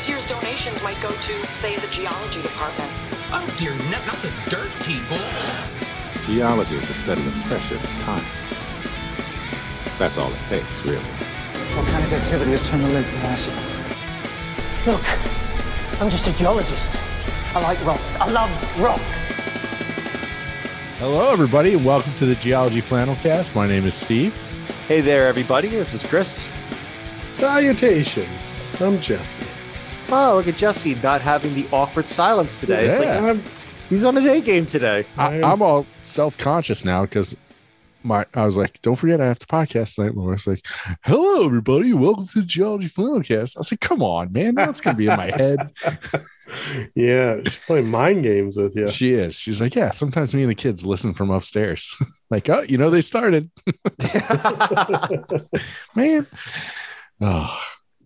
This year's donations might go to, say, the geology department. Oh dear, not, not the dirt people. Geology is the study of pressure and time. That's all it takes, really. Volcanic activity has turned the lake massive. Look, I'm just a geologist. I like rocks. I love rocks. Hello, everybody, and welcome to the Geology Flannelcast. My name is Steve. Hey there, everybody. This is Chris. Salutations. I'm Jesse. Oh, look at Jesse not having the awkward silence today. It's like Yeah. I'm, he's on his A game today. I, I'm all self conscious now because my I was like, don't forget I have to podcast tonight. My wife's like, hello, everybody, welcome to the Geology Flannelcast. I was like, come on, man, that's gonna be in my head. yeah, she's playing mind games with you. She is. She's like, yeah. Sometimes me and the kids listen from upstairs. like, oh, you know, they started, man. Oh,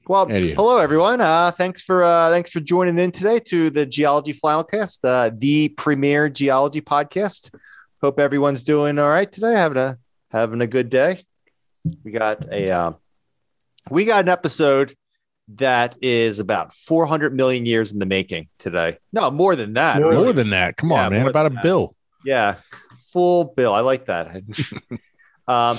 well, Anyway. hello everyone. Uh, thanks for uh, thanks for joining in today to the Geology Flannelcast, uh, the premier geology podcast. Hope everyone's doing all right today. Having a having a good day. We got a uh, we got an episode that is about 400 million years in the making today. No, more than that. More really. than that. Come Yeah, on, man. About a that. bill. Yeah, full bill. I like that. um,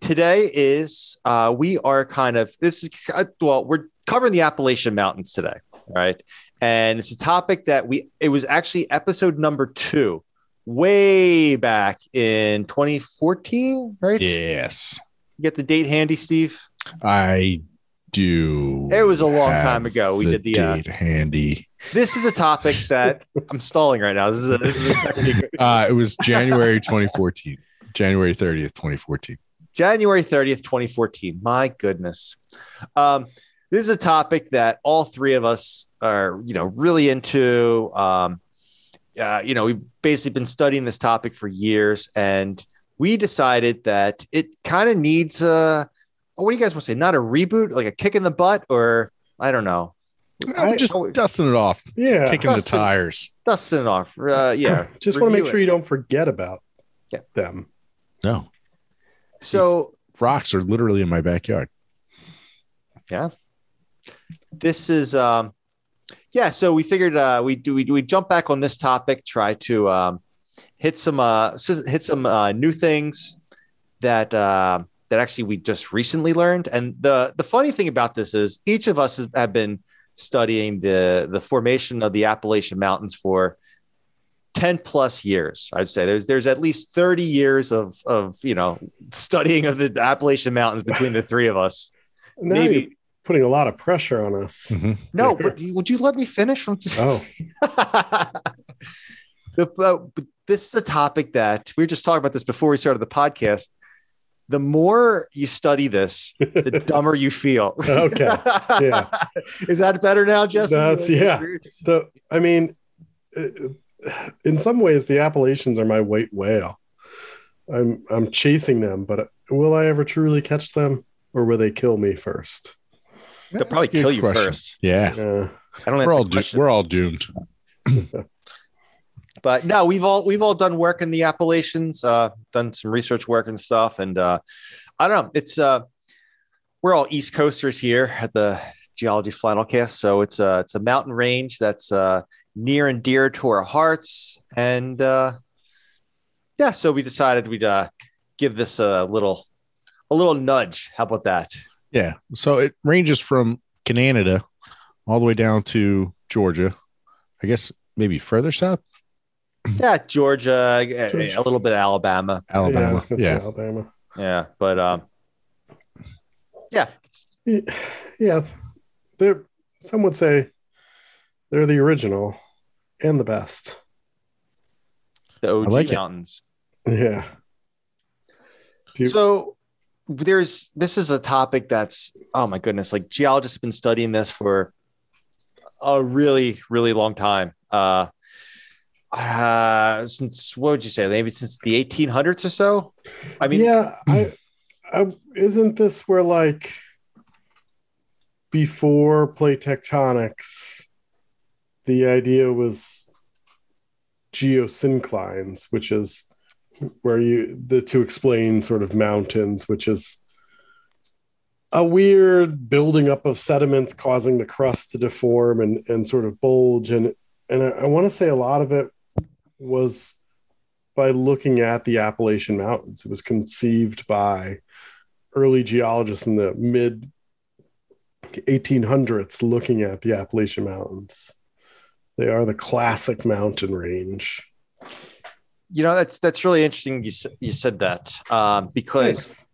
today is uh, we are kind of this is uh, well, we're covering the Appalachian Mountains today, right? And it's a topic that we it was actually episode number two, way back in 2014, right? Yes, You get the date handy, Steve. I do. It was a long time ago. We did the, uh, date handy. This is a topic that I'm stalling right now. This is a, this is a Uh, it was January 2014, January 30th, 2014. January 30th, 2014. My goodness. Um, this is a topic that all three of us are, you know, really into. Um, uh, you know, we've basically been studying this topic for years, and we decided that it kind of needs a. What do you guys want to say? Not a reboot, like a kick in the butt, or I don't know, I'm just oh, dusting it off, Yeah. kicking the tires. dusting it off. Uh, yeah, Just want to review make it. sure you don't forget about Yeah. them. No, So rocks are literally in my backyard. Yeah. This is um yeah so we figured uh we do we, we jump back on this topic try to um hit some uh hit some uh new things that uh that actually we just recently learned and the the funny thing about this is each of us has, have been studying the the formation of the appalachian mountains for 10 plus years i'd say there's there's at least 30 years of of you know studying of the appalachian mountains between the three of us Now maybe you're putting a lot of pressure on us. no, but would you let me finish? From just Oh, the, uh, this is a topic that we were just talking about this before we started the podcast. The more you study this, the dumber you feel. Okay. Yeah. Is that better now, Jesse? That's- yeah. the I mean, uh, in some ways, the Appalachians are my white whale. I'm I'm chasing them, but will I ever truly catch them, or will they kill me first? They'll probably That's a good kill you question. first. Yeah, Uh, I don't we're all do- we're all doomed. but no, we've all we've all done work in the Appalachians, uh, done some research work and stuff, and uh, I don't know. It's uh, we're all East Coasters here at the Geology Flannelcast, so it's a it's a mountain range that's uh, near and dear to our hearts, and uh, yeah, so we decided we'd uh, give this a little a little nudge. How about that? Yeah, so it ranges from Canada all the way down to Georgia. I guess maybe further south, Yeah, Georgia, a, Georgia. a little bit of Alabama, Alabama. that's Yeah, Alabama. yeah, but um, yeah, Yeah, they're. Some would say they're the original and the best. the OG like it. mountains. Yeah. You- So there's this is a topic that's oh my goodness, like geologists have been studying this for a really, really long time. Uh uh since what would you say, maybe since the 1800s or so? I mean, yeah, I, I isn't this where like before plate tectonics, the idea was geosynclines, which is where you the to explain sort of mountains, which is a weird building up of sediments causing the crust to deform and, and sort of bulge. And, and I, I want to say a lot of it was by looking at the Appalachian Mountains. It was conceived by early geologists in the mid 1800s looking at the Appalachian Mountains. They are the classic mountain range. You know, that's that's really interesting. You you said that um, because.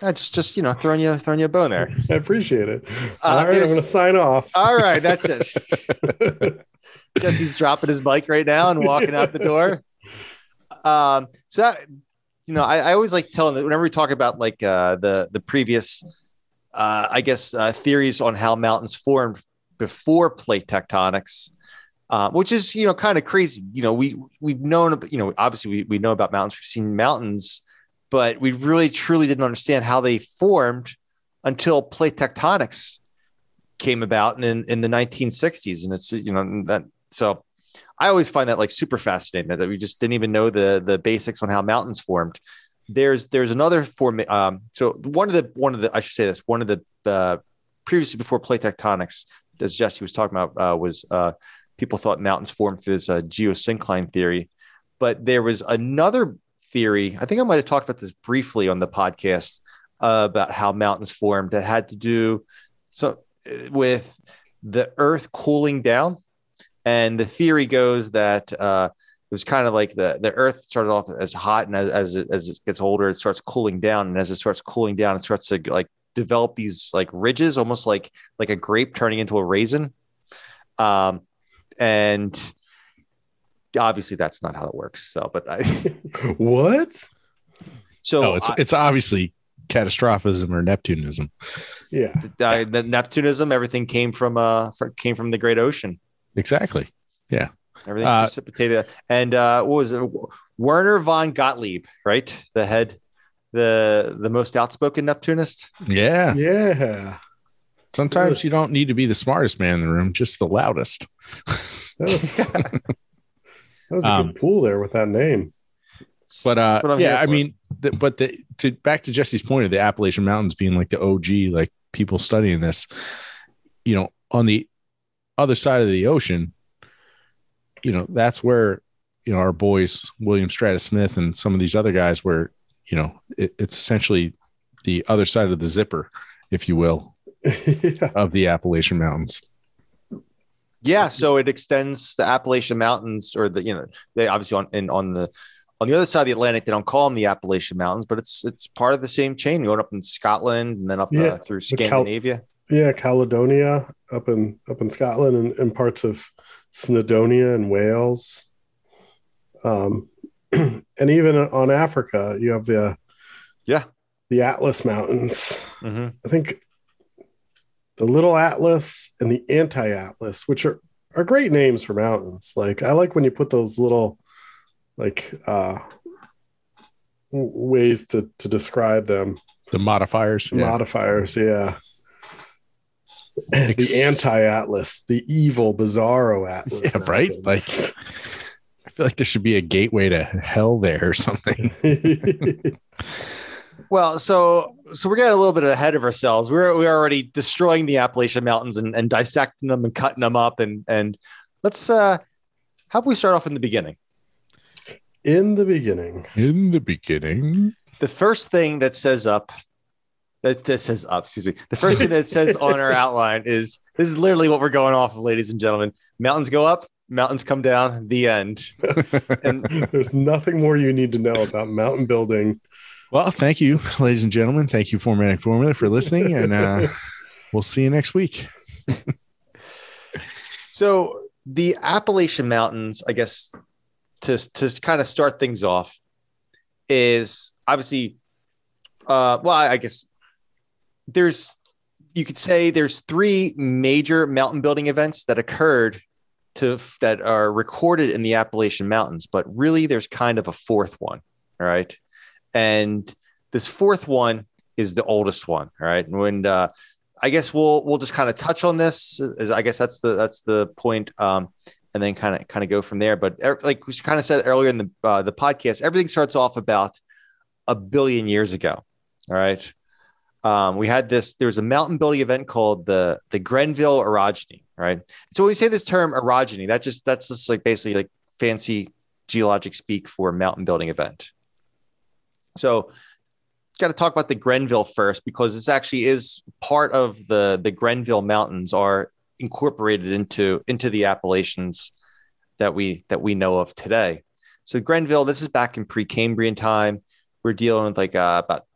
I just just you know throwing you throwing you a bone there. I appreciate it. Uh, All right, I'm going to sign off. All right, that's it. Jesse's dropping his bike right now and walking out the door. Um, so that, you know, I, I always like telling that whenever we talk about like uh, the the previous, uh, I guess, uh, theories on how mountains formed before plate tectonics, uh, which is you know kind of crazy. You know, we we've known, you know, obviously we we know about mountains, we've seen mountains, but we really truly didn't understand how they formed until plate tectonics came about in in the 1960s and it's you know that so i always find that like super fascinating that we just didn't even know the the basics on how mountains formed there's there's another form um so one of the one of the i should say this one of the uh previously before plate tectonics as jesse was talking about uh was uh people thought mountains formed through this uh, geosyncline theory. But there was another theory i think i might have talked about this briefly on the podcast uh, about how mountains formed that had to do so with the earth cooling down. And the theory goes that uh, it was kind of like the, the earth started off as hot and as, as, it, as it gets older it starts cooling down. And as it starts cooling down it starts to like develop these like ridges almost like like a grape turning into a raisin. Um, and obviously that's not how it works so but i what? so no, it's I- it's obviously catastrophism or Neptunism. Yeah. uh, the Neptunism, everything came from uh fr- came from the great ocean. Exactly. Yeah. Everything Uh, precipitated. And uh, what was it? Werner von Gottlieb, right? The head, the the most outspoken Neptunist. Yeah. Yeah. Sometimes you don't need to be the smartest man in the room, just the loudest. That was, that was a Um, good pool there with that name. But uh, I'm yeah, I mean, the, but the to back to Jesse's point of the Appalachian Mountains being like the OG, like people studying this, you know, on the other side of the ocean, you know, that's where you know our boys William Strata Smith and some of these other guys were, you know, it, it's essentially the other side of the zipper, if you will, yeah. of the Appalachian Mountains. yeah, so it extends the Appalachian Mountains, or the you know they obviously on and on the on the other side of the Atlantic they don't call them the Appalachian Mountains, but it's it's part of the same chain going up in Scotland and then up Yeah, uh, through the Cal- Scandinavia. Yeah, Caledonia up in up in Scotland and, and parts of Snowdonia and Wales. Um, and even on Africa, you have the Yeah. the Atlas Mountains. Mhm. I think the Little Atlas and the Anti Atlas, which are are great names for mountains. Like I like when you put those little like uh ways to to describe them The modifiers. Yeah. modifiers yeah the anti-atlas the evil bizarro atlas Yeah, right? Like. I feel like there should be a gateway to hell there or something. Well, so so we're getting a little bit ahead of ourselves. We're we're already destroying the Appalachian Mountains and, and dissecting them and cutting them up and and let's uh how about we start off in the beginning? in the beginning In the beginning, The first thing that says up that, that says up, excuse me. The first thing that says on our outline is this is literally what we're going off of, ladies and gentlemen. Mountains go up, mountains come down, the end. And there's nothing more you need to know about mountain building well, thank you, ladies and gentlemen. Thank you, Formatting Formula, for listening, and uh, we'll see you next week. So the Appalachian Mountains, I guess, to to kind of start things off, is obviously, uh, well, I guess there's you could say there's three major mountain building events that occurred to that are recorded in the Appalachian Mountains, but really there's kind of a fourth one, all right, and this fourth one is the oldest one, all right, and when uh, I guess we'll we'll just kind of touch on this. As I guess that's the that's the point, um, and then kind of kind of go from there. But er, like we kind of said earlier in the uh, the podcast, everything starts off about a billion years ago. All right, um, we had this. There was a mountain building event called the the Grenville orogeny, right? So when we say this term orogeny, that just that's just like basically like fancy geologic speak for mountain building event. So got to talk about the Grenville first because this actually is part of the the Grenville Mountains are incorporated into into the Appalachians that we that we know of today. So Grenville, this is back in Precambrian time. We're dealing with like uh, about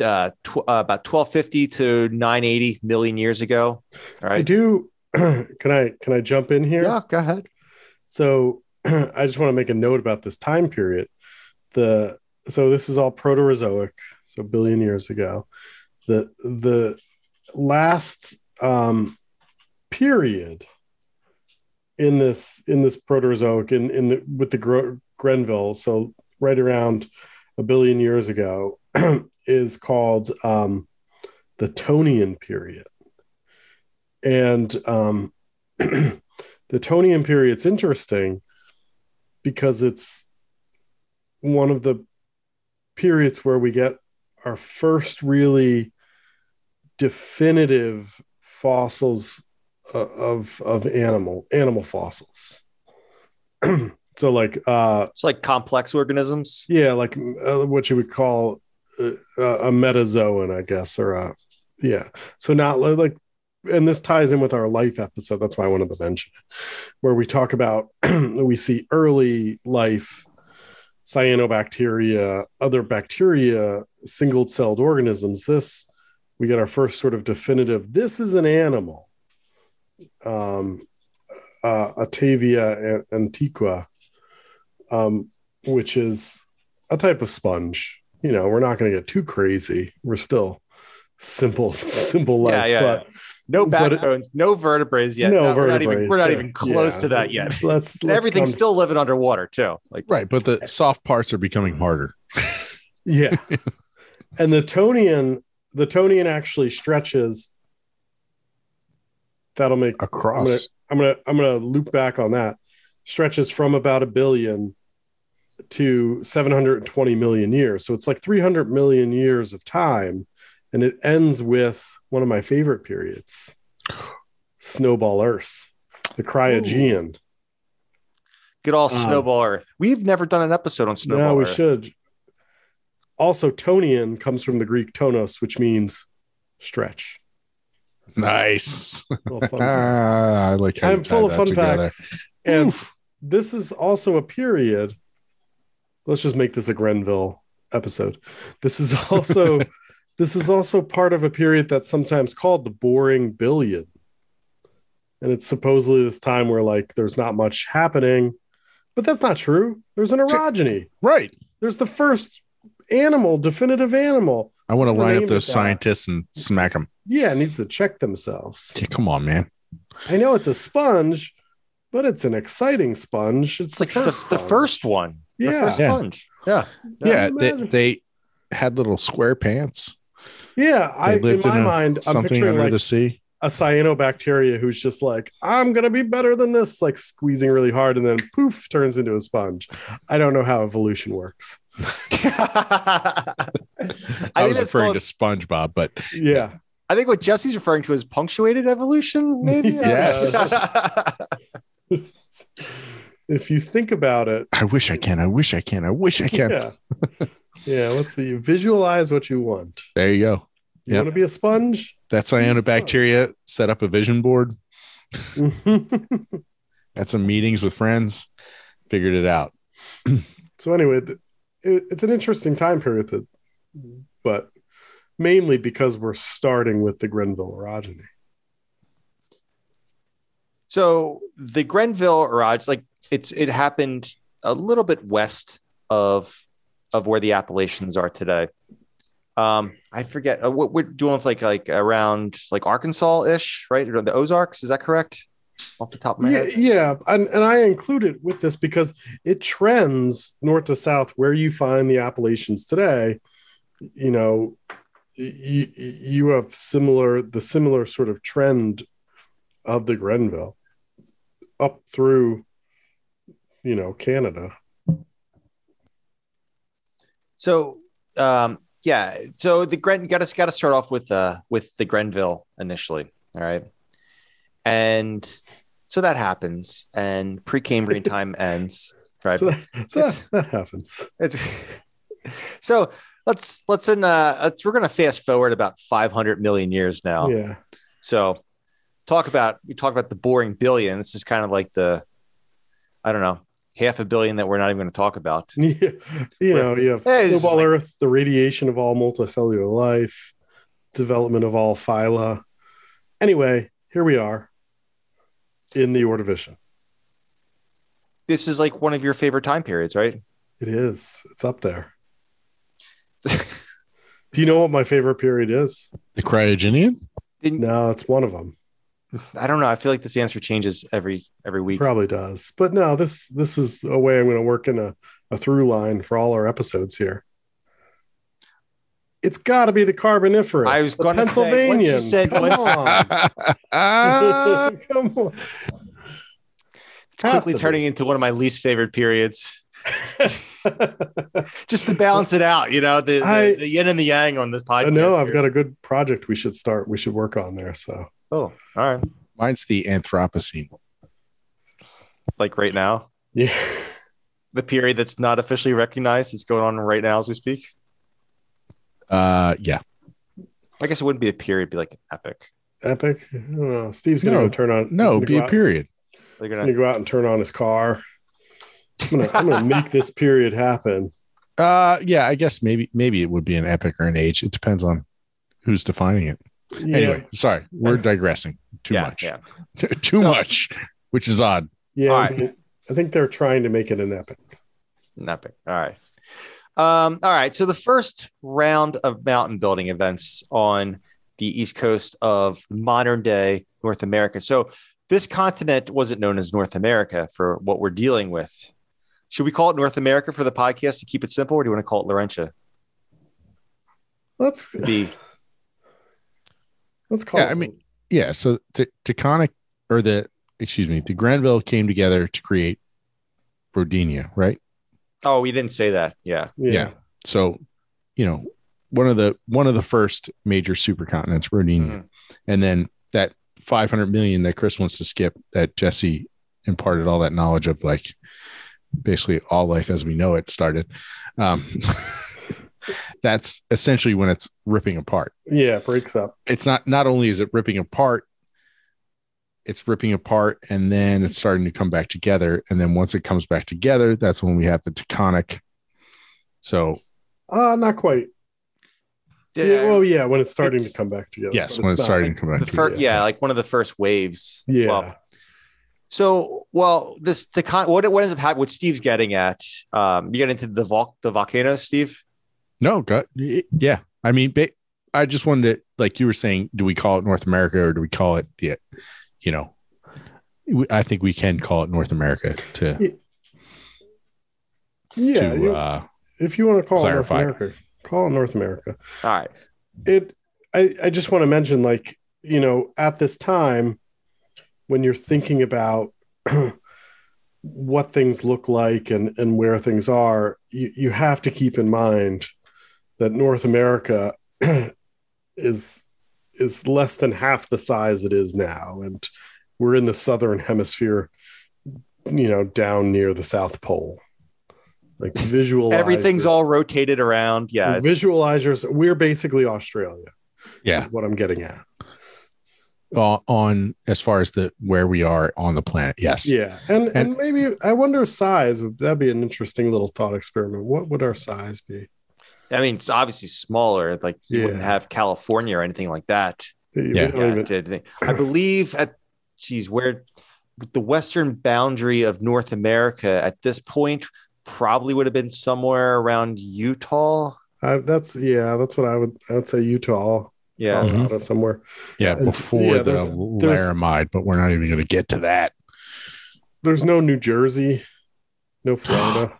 uh, tw- uh, about 1250 to 980 million years ago. All I do. can I can I jump in here? Yeah, go ahead. So I just want to make a note about this time period. The so this is all Proterozoic, so billion years ago. The the last um, period in this in this Proterozoic in in the with the Gro- Grenville, so right around a billion years ago, is called um, the Tonian period, and um, the Tonian period period's interesting because it's one of the periods where we get our first really definitive fossils uh, of of animal animal fossils. so like uh It's like complex organisms. yeah like uh, what you would call uh, a metazoan i guess or a yeah so not like and this ties in with our life episode that's why i wanted to mention it where we talk about we see early life cyanobacteria other bacteria single celled organisms this we get our first sort of definitive this is an animal um uh Otavia antiqua um which is a type of sponge. You know, we're not going to get too crazy. We're still simple, simple life. Yeah, yeah, but No But backbones, no vertebrae yet. no No, we're not even vertebrae. we're not so, even close yeah. to that yet. Let's, let's everything's come- still living underwater too. Like Right, but the soft parts are becoming harder. yeah. and the Tonian, the Tonian actually stretches. That'll make Across. I'm gonna I'm gonna loop back on that. Stretches from about a billion to 720 million years. So it's like 300 million years of time, and it ends with one of my favorite periods, Snowball Earth, the Cryogenian. good old Um, Snowball Earth. We've never done an episode on Snowball Earth. No, we Earth. should. Also, Tonian comes from the Greek tonos, which means stretch. Nice. Little fun fact. Ah, I like how you I'm full of fun together. facts. And this is also a period. Let's just make this a Grenville episode. This is also this is also part of a period that's sometimes called the boring billion. And it's supposedly this time where like there's not much happening, but that's not true. There's an orogeny. Right. There's the first animal, definitive animal. I want to line up those scientists and smack them. Yeah, it needs to check themselves. come on, man. I know it's a sponge, but it's an exciting sponge. It's, It's like the the, first, the sponge. first one. The Yeah. first Yeah. sponge. Yeah. Yeah, they, they had little square pants. Yeah, I They in my in a- mind, I'm picturing under like the sea. a cyanobacteria who's just like, I'm gonna be better than this, like squeezing really hard, and then poof, turns into a sponge. I don't know how evolution works. I, I, was referring called- to SpongeBob, but Yeah, I think what Jesse's referring to is punctuated evolution, maybe. Yes. if you think about it, I wish I can. I wish I can. I wish I can. yeah, yeah. Let's see. Visualize what you want. There you go. You Yep. want to be a sponge? That cyanobacteria set up a vision board, had some meetings with friends, figured it out. so anyway, it, it's an interesting time period, that, but mainly because we're starting with the Grenville orogeny. So the Grenville orogeny, like it's it happened a little bit west of of where the Appalachians are today. Um, I forget uh, what we're doing with like like around like Arkansas ish, right? Or the Ozarks, is that correct? Off the top of my Yeah, head. yeah, and, and I include it with this because it trends north to south where you find the Appalachians today. You know, you you have similar the similar sort of trend of the Grenville up through, you know, Canada. So um, yeah. So the Gren got to got to start off with uh with the Grenville initially. All right, and so that happens, and pre-Cambrian time ends. Right. So, that, so that happens. It's so let's let's in uh let's, we're gonna fast forward about 500 million years now. Yeah. So talk about we talk about the boring billion. This is kind of like the I don't know half a billion that we're not even going to talk about. Yeah. You know, you have Yeah, it's snowball like- Earth, the radiation of all multicellular life, development of all phyla. Anyway, here we are in the Ordovician. This is like one of your favorite time periods, right? It is. It's up there. Do you know what my favorite period is? The Cryogenian? No, it's one of them. I don't know. I feel like this answer changes every every week. Probably does. But no, this this is a way I'm going to work in a, a through line for all our episodes here. It's got to be the Carboniferous. I was gonna say, once you said- Come on. Come on. It's quickly to be. turning into one of my least favorite periods. Just to balance it out, you know, the, the, I- the yin and the yang on this podcast. No, I've got a good project we should start. We should work on there. So Oh, all right. Mine's the Anthropocene. Like right now, yeah, the period that's not officially recognized. It's going on right now as we speak. Uh, yeah. I guess it wouldn't be a period; it'd be like an epic. epic. I don't know. Steve's gonna No, go turn on. No, be gonna a out- period. They're gonna. gonna go out and turn on his car. I'm gonna, I'm gonna make this period happen. Uh, yeah, I guess maybe maybe it would be an epic or an age. It depends on who's defining it. Yeah, Anyway, sorry, we're digressing too yeah, much. yeah. too much, which is odd. yeah. All I right. think- I think they're trying to make it an epic. An epic. All right. Um, all right. So the first round of mountain building events on the east coast of modern day North America. So this continent wasn't known as North America for what we're dealing with. Should we call it North America for the podcast to keep it simple, or do you want to call it Laurentia? Let's Be let's call. Yeah, it, I mean, Yeah. So T- Taconic or the excuse me, the Grenville came together to create Rodinia, right? oh, we didn't say that. Yeah. yeah, yeah. So, you know, one of the one of the first major supercontinents, Rodinia, Mhm. and then that 500 million that Chris wants to skip that Jesse imparted all that knowledge of like basically all life as we know it started. Um, that's essentially when it's ripping apart. yeah. It breaks up. It's not not only is it ripping apart, it's ripping apart and then it's starting to come back together. And then once it comes back together, that's when we have the Taconic. So Uh not quite. Yeah, well, yeah, when it's starting It's- to come back together. yes, when it's not- starting to come back The together. first, yeah, like one of the first waves. Yeah. Well, so, well, this the con- what what ends up happening? What Steve's getting at? Um, you get into the vol- the volcanoes, Steve. No, go, yeah. I mean, I just wanted to, like you were saying, do we call it North America or do we call it the, you know, I think we can call it North America to yeah. to you- uh, if you want to call clarify. it North America, call it North America. All right. it I, I just want to mention like you know at this time when you're thinking about what things look like and and where things are you, you have to keep in mind that north america is is less than half the size it is now and we're in the southern hemisphere you know down near the south pole like visual Everything's all rotated around. Yeah. it's- visualizers we're basically australia yeah is what i'm getting at on, on as far as the where we are on the planet. Yes. yeah and, and And- maybe i wonder size that'd be an interesting little thought experiment what would our size be I mean, it's obviously smaller. Like you wouldn't have California or anything like that. We Yeah. Yeah, even- to anything. I believe at geez, where the western boundary of North America at this point probably would have been somewhere around Utah. I- that's yeah that's what i would i would say utah Yeah. Colorado, mm-hmm. somewhere Yeah. And- Before yeah, the there's- there's- Laramide, but we're not even going to get to that. there's no new jersey no florida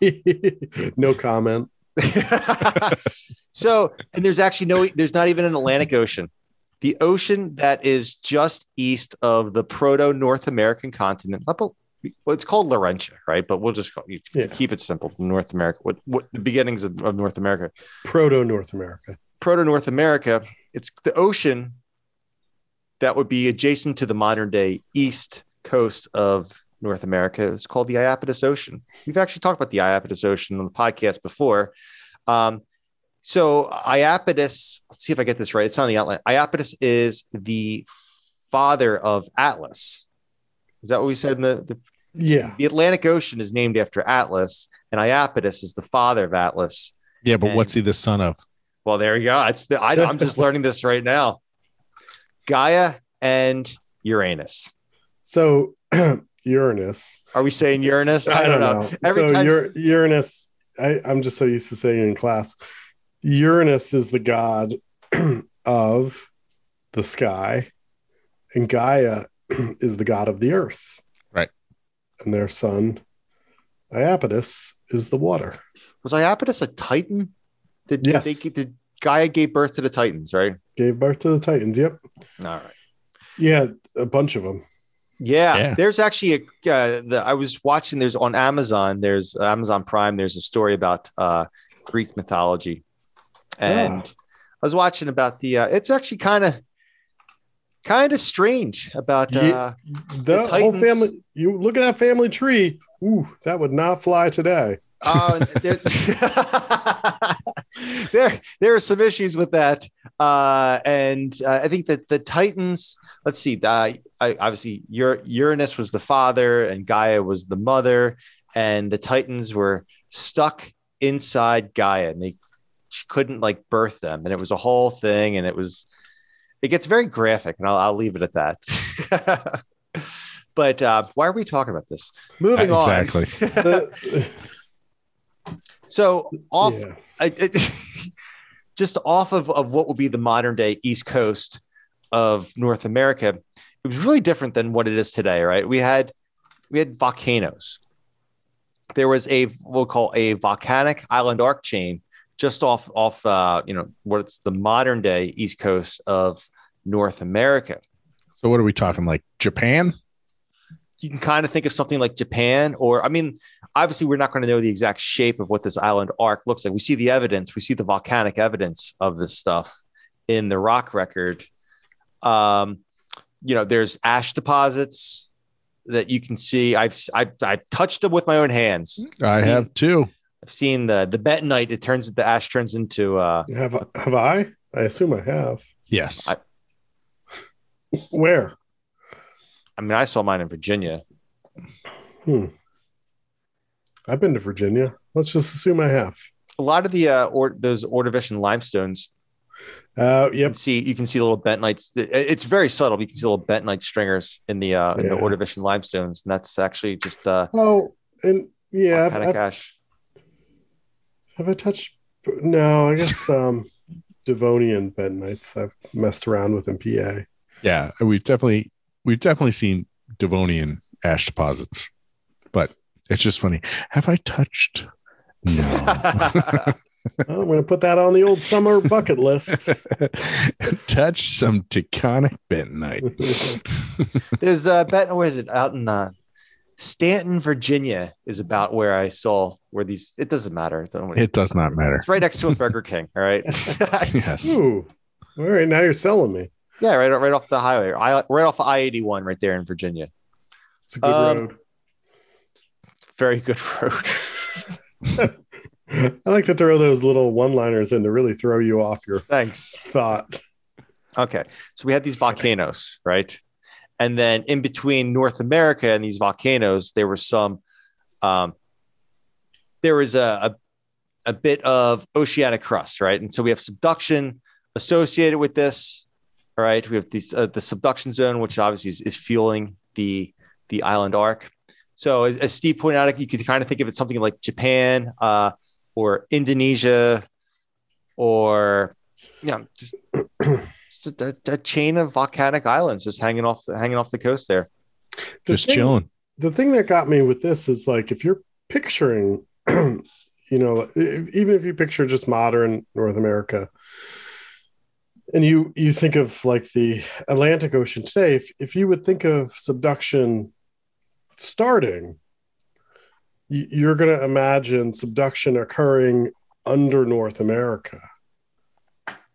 no comment so, and there's actually no, there's not even an Atlantic Ocean. The ocean that is just east of the proto North American continent. Well, it's called Laurentia, right? But we'll just call, you Yeah. keep it simple. North America. What what the beginnings of, of North America? Proto North America. Proto North America. It's the ocean that would be adjacent to the modern day east coast of North America. It's called the Iapetus Ocean. We've actually talked about the Iapetus Ocean on the podcast before. Um, so Iapetus, let's see if I get this right. It's on the outline. Iapetus is the father of Atlas. Is that what we said in the, the Yeah. the Atlantic Ocean is named after Atlas, and Iapetus is the father of Atlas. Yeah, but And- what's he the son of? Well, there you go. It's the, I, I'm just learning this right now. Gaia and Uranus. So Uranus. Are we saying Uranus? I, don't, know. Every so time, Ur- Uranus, I, I'm just so used to saying in class, Uranus is the god of the sky, and Gaia is the god of the earth. Right. And their son, Iapetus, is the water. was Iapetus a Titan? Did, Yes. they, did Gaia gave birth to the Titans? Right. Gave birth to the Titans. Yep. All right. Yeah, a bunch of them. Yeah, Yeah. there's actually a. Uh, the, I was watching. There's on Amazon. There's Amazon Prime. There's a story about uh, Greek mythology, and Ah. I was watching about the. Uh, it's actually kind of, kind of strange about. Uh, The, whole family. You look at that family tree. Ooh, that would not fly today. uh, there's there there are some issues with that, uh, and uh, I think that the Titans. Let's see. Uh, I, obviously, Ur- Uranus was the father, and Gaia was the mother, and the Titans were stuck inside Gaia, and they she couldn't like birth them, and it was a whole thing, and it was. It gets very graphic, and I'll, I'll leave it at that. but uh, why are we talking about this? Moving Exactly. on. The- so off yeah. I, it, just off of, of what would be the modern day East Coast of North America, it was really different than what it is today, right? We had we had volcanoes. There was a we'll call a volcanic island arc chain just off off uh, you know what's the modern day East Coast of North America. So what are we talking like Japan? you can kind of think of something like Japan, or I mean, obviously, we're not going to know the exact shape of what this island arc looks like. We see the evidence, we see the volcanic evidence of this stuff in the rock record. Um, you know, there's ash deposits that you can see. I've I've, I've touched them with my own hands. I Seen- have too. I've seen the the bentonite. It turns the ash turns into uh, Have have I? I assume I have. Yes. I- Where? I mean, I saw mine in Virginia. Hmm. I've been to Virginia. Let's just assume I have. A lot of the uh, or those Ordovician limestones Uh, You yep. can see you can see little bentonites. It- It's very subtle. You can see little bentonite stringers in the uh, in the Ordovician limestones, and that's actually just uh, Oh, and yeah, I've, volcanic I've- have I touched? No, I guess um, Devonian bentonites. I've messed around with in PA. Yeah, we've definitely we've definitely seen Devonian ash deposits, but it's just funny. Have I touched? No. Well, I'm going to put that on the old summer bucket list. Touch some Taconic bentonite. There's uh, benton. Where is it? Out in uh, Staunton, Virginia, is about where I saw where these. It doesn't matter. It doesn't- It does not matter. It's right next to a Burger King. All right. Yes. Ooh, all right. Now you're selling me. yeah, right, right off the highway. I, right off I eighty one, right there in Virginia. It's a good Um, road. Very good road. I like to throw those little one-liners in to really throw you off your Thanks. thought. Okay. So we had these volcanoes, right? And then in between North America and these volcanoes, there were some, um, there was a, a, a bit of oceanic crust, right? And so we have subduction associated with this, all right? We have these, uh, the subduction zone, which obviously is, is fueling the, the island arc. So as, as Steve pointed out, you could kind of think of it something like Japan uh, or Indonesia or, you know, just just a, a chain of volcanic islands just hanging off the, hanging off the coast there. The Just thing- chilling. the thing that got me with this is like if you're picturing you know even if you picture just modern north america and you you think of like the atlantic ocean today if, if you would think of subduction starting, y- you're going to imagine subduction occurring under North America.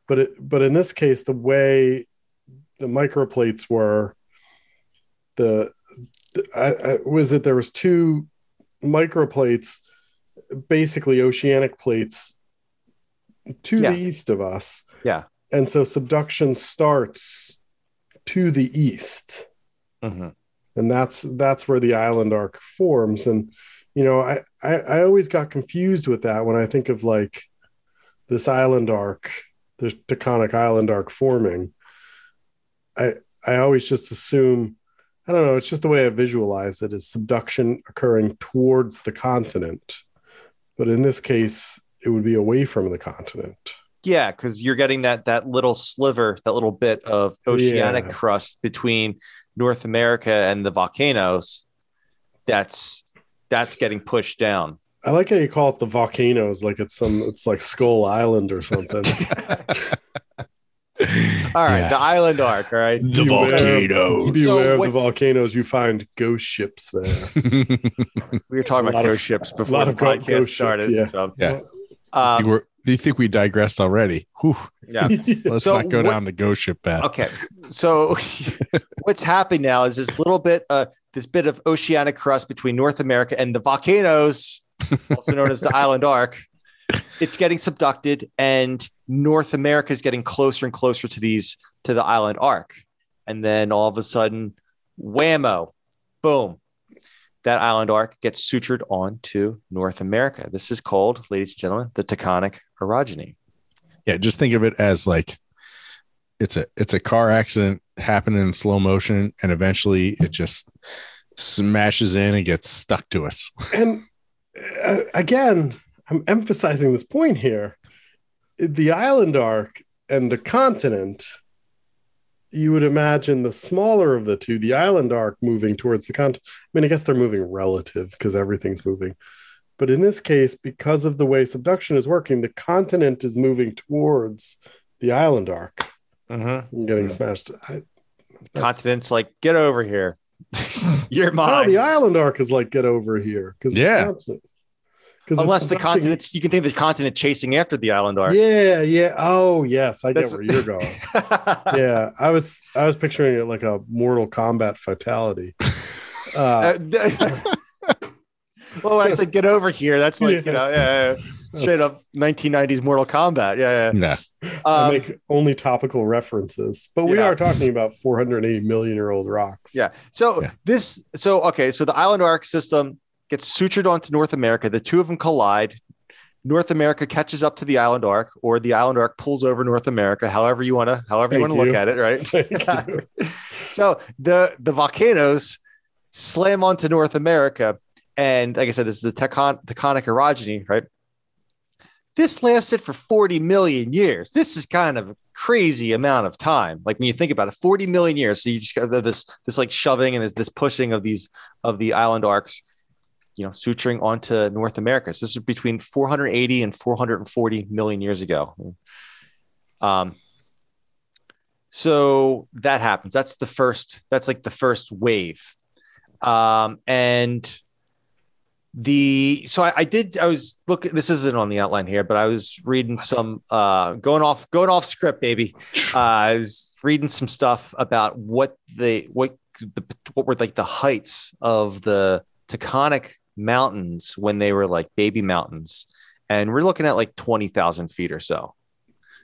But it, but in this case, the way the microplates were, the, the I, I, was it there was two microplates, basically oceanic plates, to Yeah. the east of us, Yeah. and so subduction starts to the east Mhm. and that's that's where the island arc forms and you know I, I i always got confused with that when i think of like this island arc the taconic island arc forming i i always just assume i don't know it's just the way i visualize it is subduction occurring towards the continent but in this case it would be away from the continent Yeah, because you're getting that that little sliver, that little bit of oceanic Yeah. crust between North America and the volcanoes. That's that's getting pushed down. i like how you call it the volcanoes like it's some it's like skull island or something All right, Yes. the island arc. All right. The Beware- volcanoes. Beware of the volcanoes. You find ghost ships there. We were talking about lot of- ghost ships before lot the of podcast ghost ship, started. yeah. So, Yeah. uh, You were- Do you think we digressed already? Whew. yeah. Let's So not go what- down the ghost ship path. Okay. So what's happening now is this little bit, uh, this bit of oceanic crust between North America and the volcanoes, also known as the island arc. It's getting subducted, and North America is getting closer and closer to these to the island arc. And then all of a sudden, whammo, boom, that island arc gets sutured onto North America. This is called, ladies and gentlemen, the Taconic orogeny. Yeah, just think of it as like it's a it's a car accident happening in slow motion, and eventually it just smashes in and gets stuck to us. and uh, again, I'm emphasizing this point here. The island arc and the continent, you would imagine the smaller of the two, the island arc moving towards the continent. I mean, I guess they're moving relative because everything's moving. But in this case, because of the way subduction is working, the continent is moving towards the island arc Mm-hmm. and getting smashed. I, Continents like, get over here. You're mine. the island arc is like get over here because Yeah. Unless the continent's, you can think of the continent chasing after the island arc. Yeah, yeah. Oh, yes, I get where you're going. yeah, I was I was picturing it like a Mortal Kombat fatality. Uh, Uh, well, when I said get over here, that's like, you know, yeah, yeah, straight That's- up 1990s Mortal Kombat. Yeah, Yeah, yeah. I Um, make only topical references, but we Yeah. are talking about 480 million year old rocks. Yeah. So Yeah. this, so okay, so the island arc system gets sutured onto North America. The two of them collide. North America catches up to the island arc, or the island arc pulls over North America. However you want to, however you want to look at it, right? So the the volcanoes slam onto North America, and like I said, this is the tecton- Taconic orogeny, right? This lasted for 40 million years. This is kind of a crazy amount of time. Like when you think about it, 40 million years. So you just got this this like shoving and this, this pushing of these of the island arcs, you know, suturing onto North America. So this is between 480 and 440 million years ago. Um, so that happens. That's the first. That's like the first wave. Um, and the so I, I did. I was look. This isn't on the outline here, but I was reading some. Uh, going off, going off script, baby. Uh, I was reading some stuff about what the what the what were like the heights of the Taconic mountains when they were like baby mountains, and we're looking at like twenty thousand feet or so.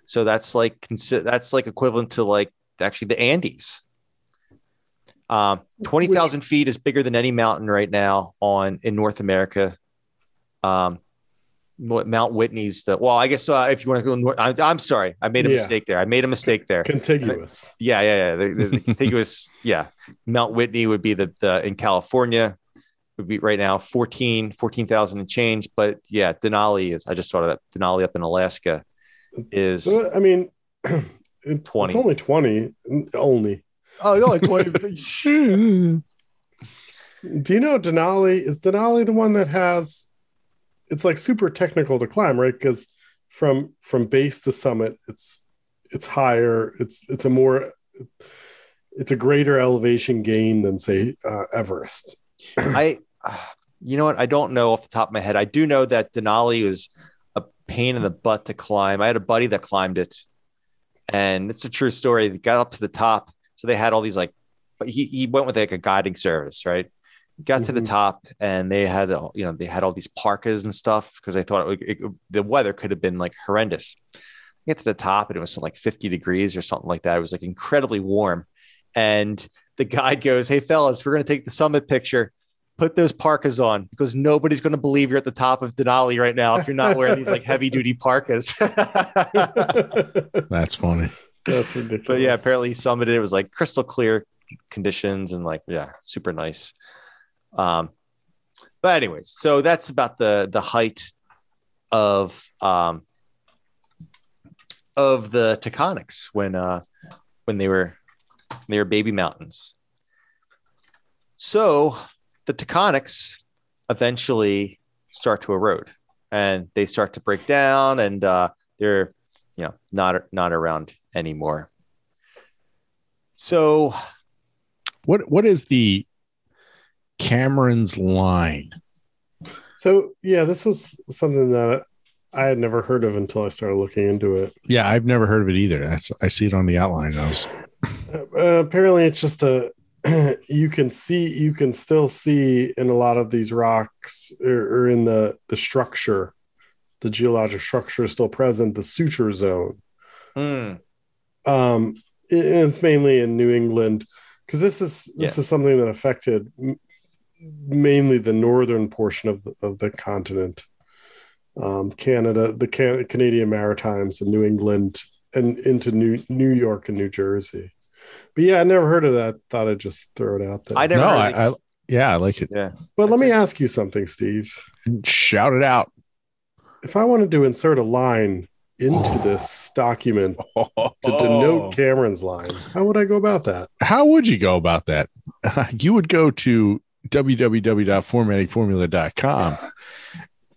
So that's like that's like equivalent to like actually the Andes. Um, twenty thousand feet is bigger than any mountain right now on in North America. Um, Mount Whitney's the well, I guess uh, if you want to go north, I, I'm sorry, I made a Yeah. mistake there. I made a mistake there. Contiguous. Yeah, yeah, yeah. The, the, the contiguous, yeah. Mount Whitney would be the, the in California would be right now 14, 14,000 and change. But yeah, Denali is, I just thought of that. Denali up in Alaska is, I mean, it- 20. It's only 20. Only. Oh, no, like 20. Do you know Denali? Is Denali the one that has? It's like super technical to climb, right? Because from from base to summit, it's it's higher. It's it's a more it's a greater elevation gain than say uh, Everest. I, you know what? I don't know off the top of my head. I do know that Denali was a pain in the butt to climb. I had a buddy that climbed it, and it's a true story. He got up to the top, so they had all these like, but he he went with like a guiding service, right? Got to the Mhm. top, and they had all- you know they had all these parkas and stuff because they thought it, it, the weather could have been like horrendous. Get to the top, and it was like 50 degrees or something like that. It was like incredibly warm, and the guide goes, "Hey fellas, we're gonna take the summit picture." Put those parkas on because nobody's going to believe you're at the top of Denali right now if you're not wearing these like heavy duty parkas. That's funny. That's ridiculous. but yeah, apparently he summited. It was like crystal clear conditions and like yeah, super nice. Um, but anyways, so that's about the the height of um of the Taconics when uh when they were they were baby mountains. So the Taconics eventually start to erode and they start to break down and uh they're you know not not around anymore. So What what is the Cameron's line? So yeah, this was something that I had never heard of until I started looking into it. Yeah, I've never heard of it either. That's I see it on the outline. I was Uh, apparently, it's just a you can see you can still see in a lot of these rocks or, or in the the structure, the geologic structure is still present. The suture zone. hmm, um and it's mainly in new england because this is this Yeah. is something that affected m- mainly the northern portion of the, of the continent um canada the Can- canadian maritimes and new england and into new new york and new jersey but yeah i never heard of that thought i'd just throw it out there I never no, heard I, I yeah, I like it. yeah. but let me it. ask you something steve Shout it out. If i wanted to insert a line into this document to denote cameron's line how would i go about that How would you go about that? you would go to www.formattingformula.com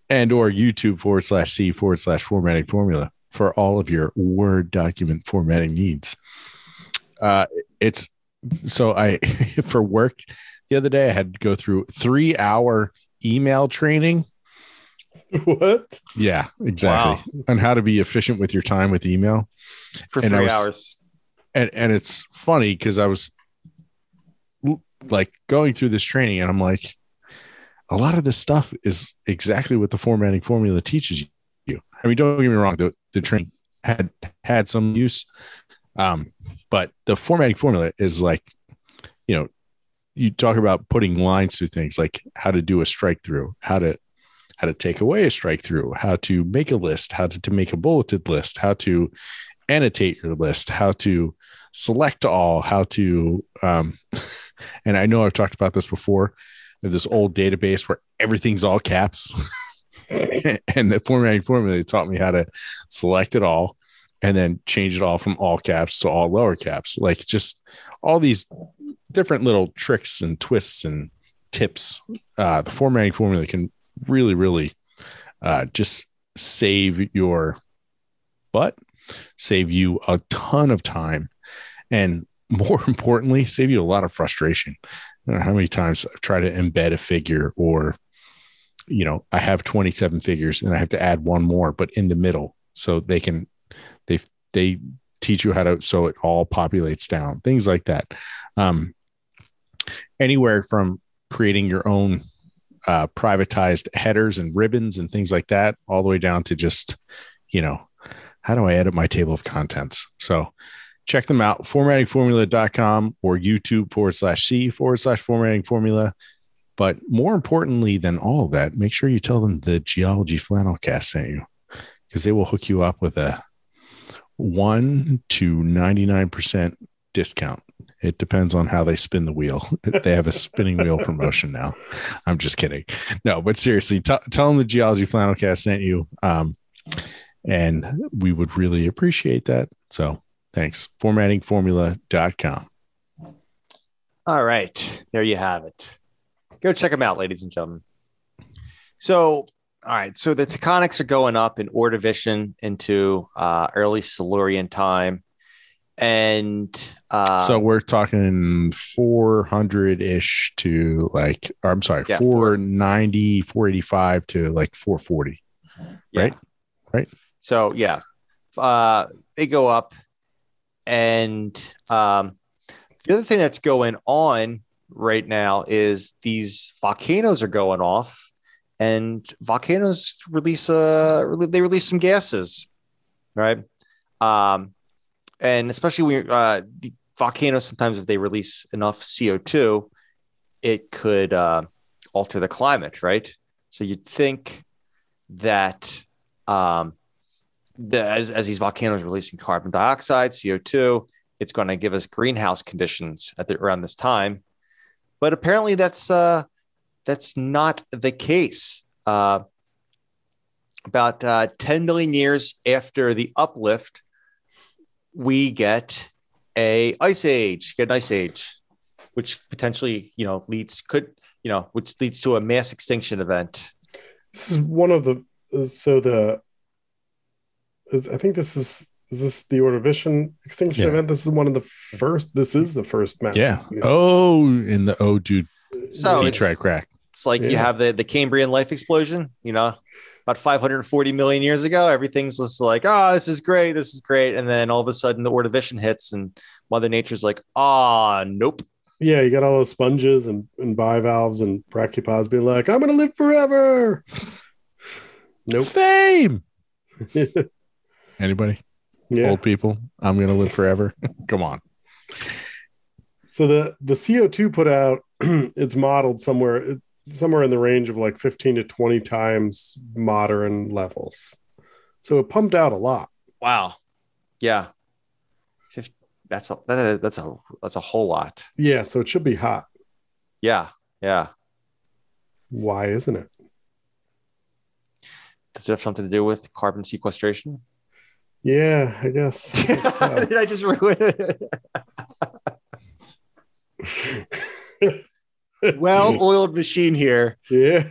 and or YouTube forward slash C forward slash formatting formula for all of your Word document formatting needs. Uh, it's so I for work the other day I had to go through three hour email training. what Yeah, exactly. On how to be efficient with your time with email. For And three was- hours. and and it's funny because I was like going through this training, and I'm like, a lot of this stuff is exactly what the formatting formula teaches you. I mean, don't get me wrong; the the training had had some use, um, but the formatting formula is like, you know, you talk about putting lines through things like how to do a strike through, how to how to take away a strike through, how to make a list, how to, to make a bulleted list, how to annotate your list, how to select all, how to, um, and I know I've talked about this before. This old database where everything's all caps, and the formatting formula taught me how to select it all and then change it all from all caps to all lower caps. Like just all these different little tricks and twists and tips. Uh, the formatting formula can really, really uh, just save your butt, save you a ton of time, and more importantly, save you a lot of frustration. How many times I've tried to embed a figure or you know, I have 27 figures and I have to add one more, but in the middle. So they can they they teach you how to so it all populates down, things like that. Um anywhere from creating your own uh privatized headers and ribbons and things like that, all the way down to just, you know, how do I edit my table of contents? So check them out, formattingformula.com or YouTube forward slash C forward slash formatting formula. But more importantly than all of that, make sure you tell them the Geology Flannel cast sent you because they will hook you up with a 1 to 99% discount. It depends on how they spin the wheel. they have a spinning wheel promotion now. I'm just kidding. No, but seriously, t- tell them the Geology Flannelcast sent you. Um, and we would really appreciate that. So thanks. Formattingformula.com. All right, there you have it. Go check them out, ladies and gentlemen. So, all right, so the Taconics are going up in Ordovician into uh, early Silurian time, and uh, so we're talking 400 ish to like, I'm sorry, Yeah, 490, 485 to like 440. yeah. right? Right. So yeah, uh, they go up, and um, the other thing that's going on right now is these volcanoes are going off, and volcanoes release uh they release some gases, right? Um, and especially when uh, the volcanoes sometimes if they release enough CO two, it could uh, alter the climate, right? So you'd think that um, the, as, as these volcanoes releasing carbon dioxide, CO2, it's going to give us greenhouse conditions at the, around this time. But apparently that's uh, that's not the case. Uh, about uh, 10 million years after the uplift, we get a ice age, get an ice age, which potentially, you know, leads could, you know, which leads to a mass extinction event. This is one of the so the I think this is is this the Ordovician extinction Yeah. event? This is one of the first. This is the first mass. Yeah. extinction. Oh, in the oh, dude, So he it's, tried crack. It's like you have the, the Cambrian life explosion, you know, about 540 million years ago. Everything's just like, oh, this is great. This is great. And then all of a sudden the Ordovician hits and Mother Nature's like, ah, nope. Yeah, you got all those sponges and, and bivalves and brachiopods being like, I'm gonna live forever. Nope. Fame. Anybody? yeah. Old people. I'm gonna live forever. Come on. So the the CO2 put out, it's modeled somewhere somewhere in the range of like 15 to 20 times modern levels. So it pumped out a lot. Wow. Yeah. That's a, that is, that's a, that's a whole lot. Yeah, so it should be hot. Yeah. Yeah. Why isn't it? Does it have something to do with carbon sequestration? Yeah, I guess. Did I just ruin it? well oiled machine here yeah.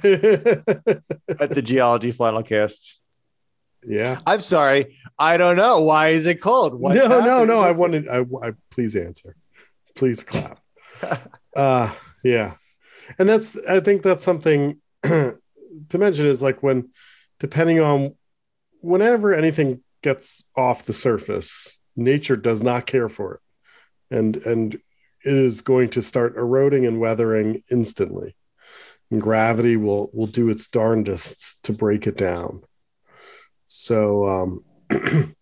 at the geology Flannelcast. yeah. I'm sorry. I don't know. Why is it called? What no, no, happened? no. I wanted I, I please answer. Please clap. uh yeah. And that's I think that's something to mention is like when depending on whenever anything gets off the surface, nature does not care for it. And and it is going to start eroding and weathering instantly. And gravity will will do its darndest to break it down. So um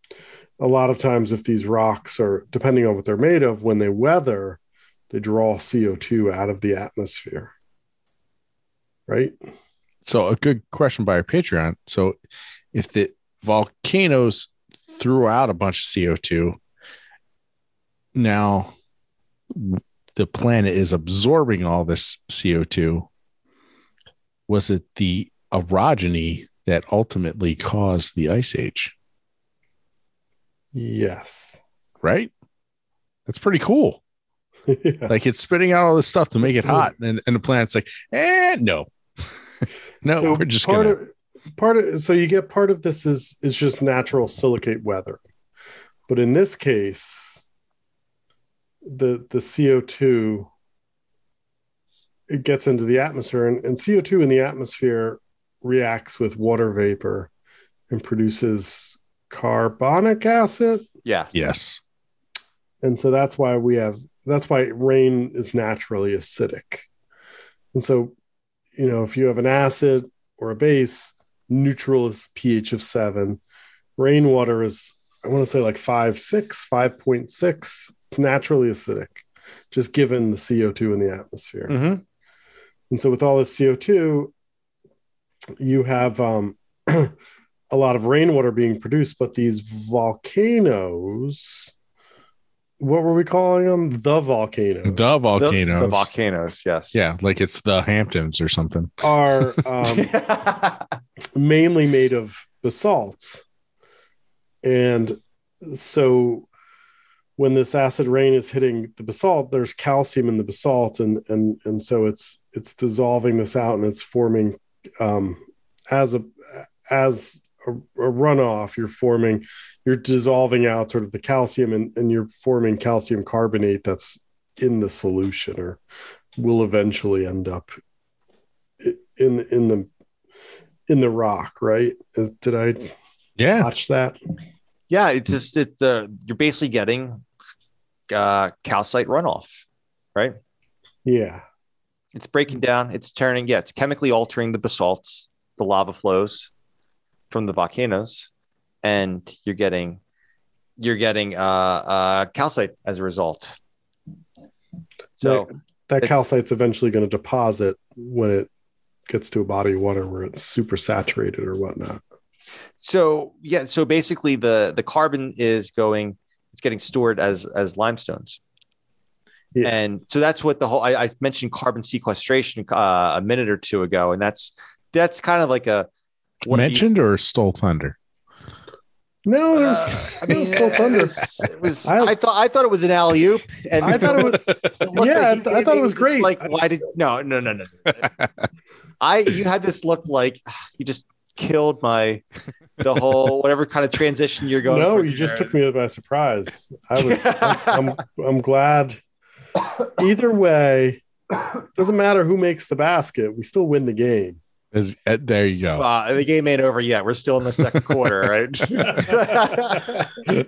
a lot of times if these rocks are depending on what they're made of when they weather they draw co2 out of the atmosphere right So a good question by our Patreon. So if the volcanoes threw out a bunch of CO2, now the planet is absorbing all this CO2. Was it the orogeny that ultimately caused the ice age? yes Right? That's pretty cool. yeah. Like it's spitting out all this stuff to make it hot, and, and the planet's like, eh, no, no, So we're just part gonna. of part of so you get part of this is is just natural silicate weather but in this case the the co2 it gets into the atmosphere and, and co2 in the atmosphere reacts with water vapor and produces carbonic acid. Yeah. yes, and so that's why we have that's why rain is naturally acidic. And so you know if you have an acid or a base neutral is ph of 7 rainwater is i want to say like 5 6 5.6 it's naturally acidic just given the co2 in the atmosphere Mm-hmm. and so with all this CO2, you have um, a lot of rainwater being produced, but these volcanoes, what were we calling them? The volcanoes the The, volcanoes. the volcanoes. Yes. yeah, like it's the Hamptons or something. are um, mainly made of basalt. And so when this acid rain is hitting the basalt, there's calcium in the basalt, and and and so it's it's dissolving this out and it's forming um, as a as a, a runoff. You're forming, you're dissolving out sort of the calcium, and, and you're forming calcium carbonate that's in the solution, or will eventually end up in in the in the rock. Right? Did I Yeah. watch that? Yeah, it's just it. The you're basically getting uh, calcite runoff, right? Yeah. It's breaking down. It's turning. Yeah, it's chemically altering the basalts, the lava flows from the volcanoes, and you're getting you're getting uh, uh, calcite as a result. So that It's- calcite's eventually going to deposit when it gets to a body of water where it's super saturated or whatnot. so yeah, so basically the the carbon is going. It's getting stored as as limestones. Yeah. And so that's what the whole I, I mentioned carbon sequestration uh, a minute or two ago, and that's that's kind of like a one of these- Mentioned or stole thunder? No, there's Uh, I no, mean, still it thunder. was, it was- I- I, thought I thought it was an alley oop, and I thought it was yeah, that I, he I thought it was just great. Like, why did no, no, no, no? no. I you had this look like you just killed my the whole whatever kind of transition you're going. no, for you just took me by surprise. I was I'm, I'm I'm glad. Either way, doesn't matter who makes the basket, we still win the game. Is- uh, there you go. Uh, the game ain't over yet. We're still in the second quarter, right?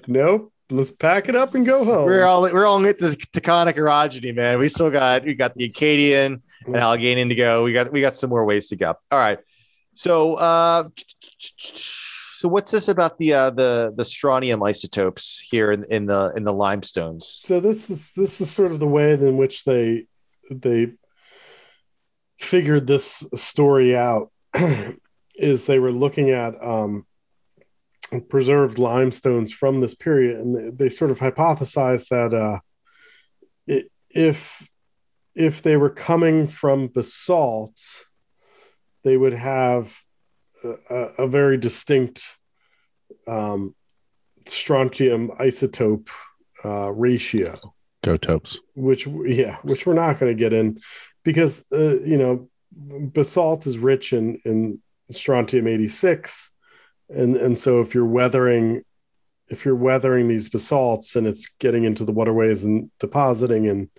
nope. Let's pack it up and go home. we're all we're all at the Taconic orogeny, man. We still got we got the Acadian and Allegheny to go. We got we got some more ways to go. All right. So uh so what's this about the uh the the strontium isotopes here in, in the in the limestones? so this is this is sort of the way in which they they figured this story out is they were looking at um, preserved limestones from this period and they, they sort of hypothesized that uh, i if if they were coming from basalt they would have a, a- very distinct um, strontium isotope uh, ratio Go Topes. which yeah which we're not going to get in because uh, you know basalt is rich in in strontium 86 and and so if you're weathering if you're weathering these basalts and it's getting into the waterways and depositing in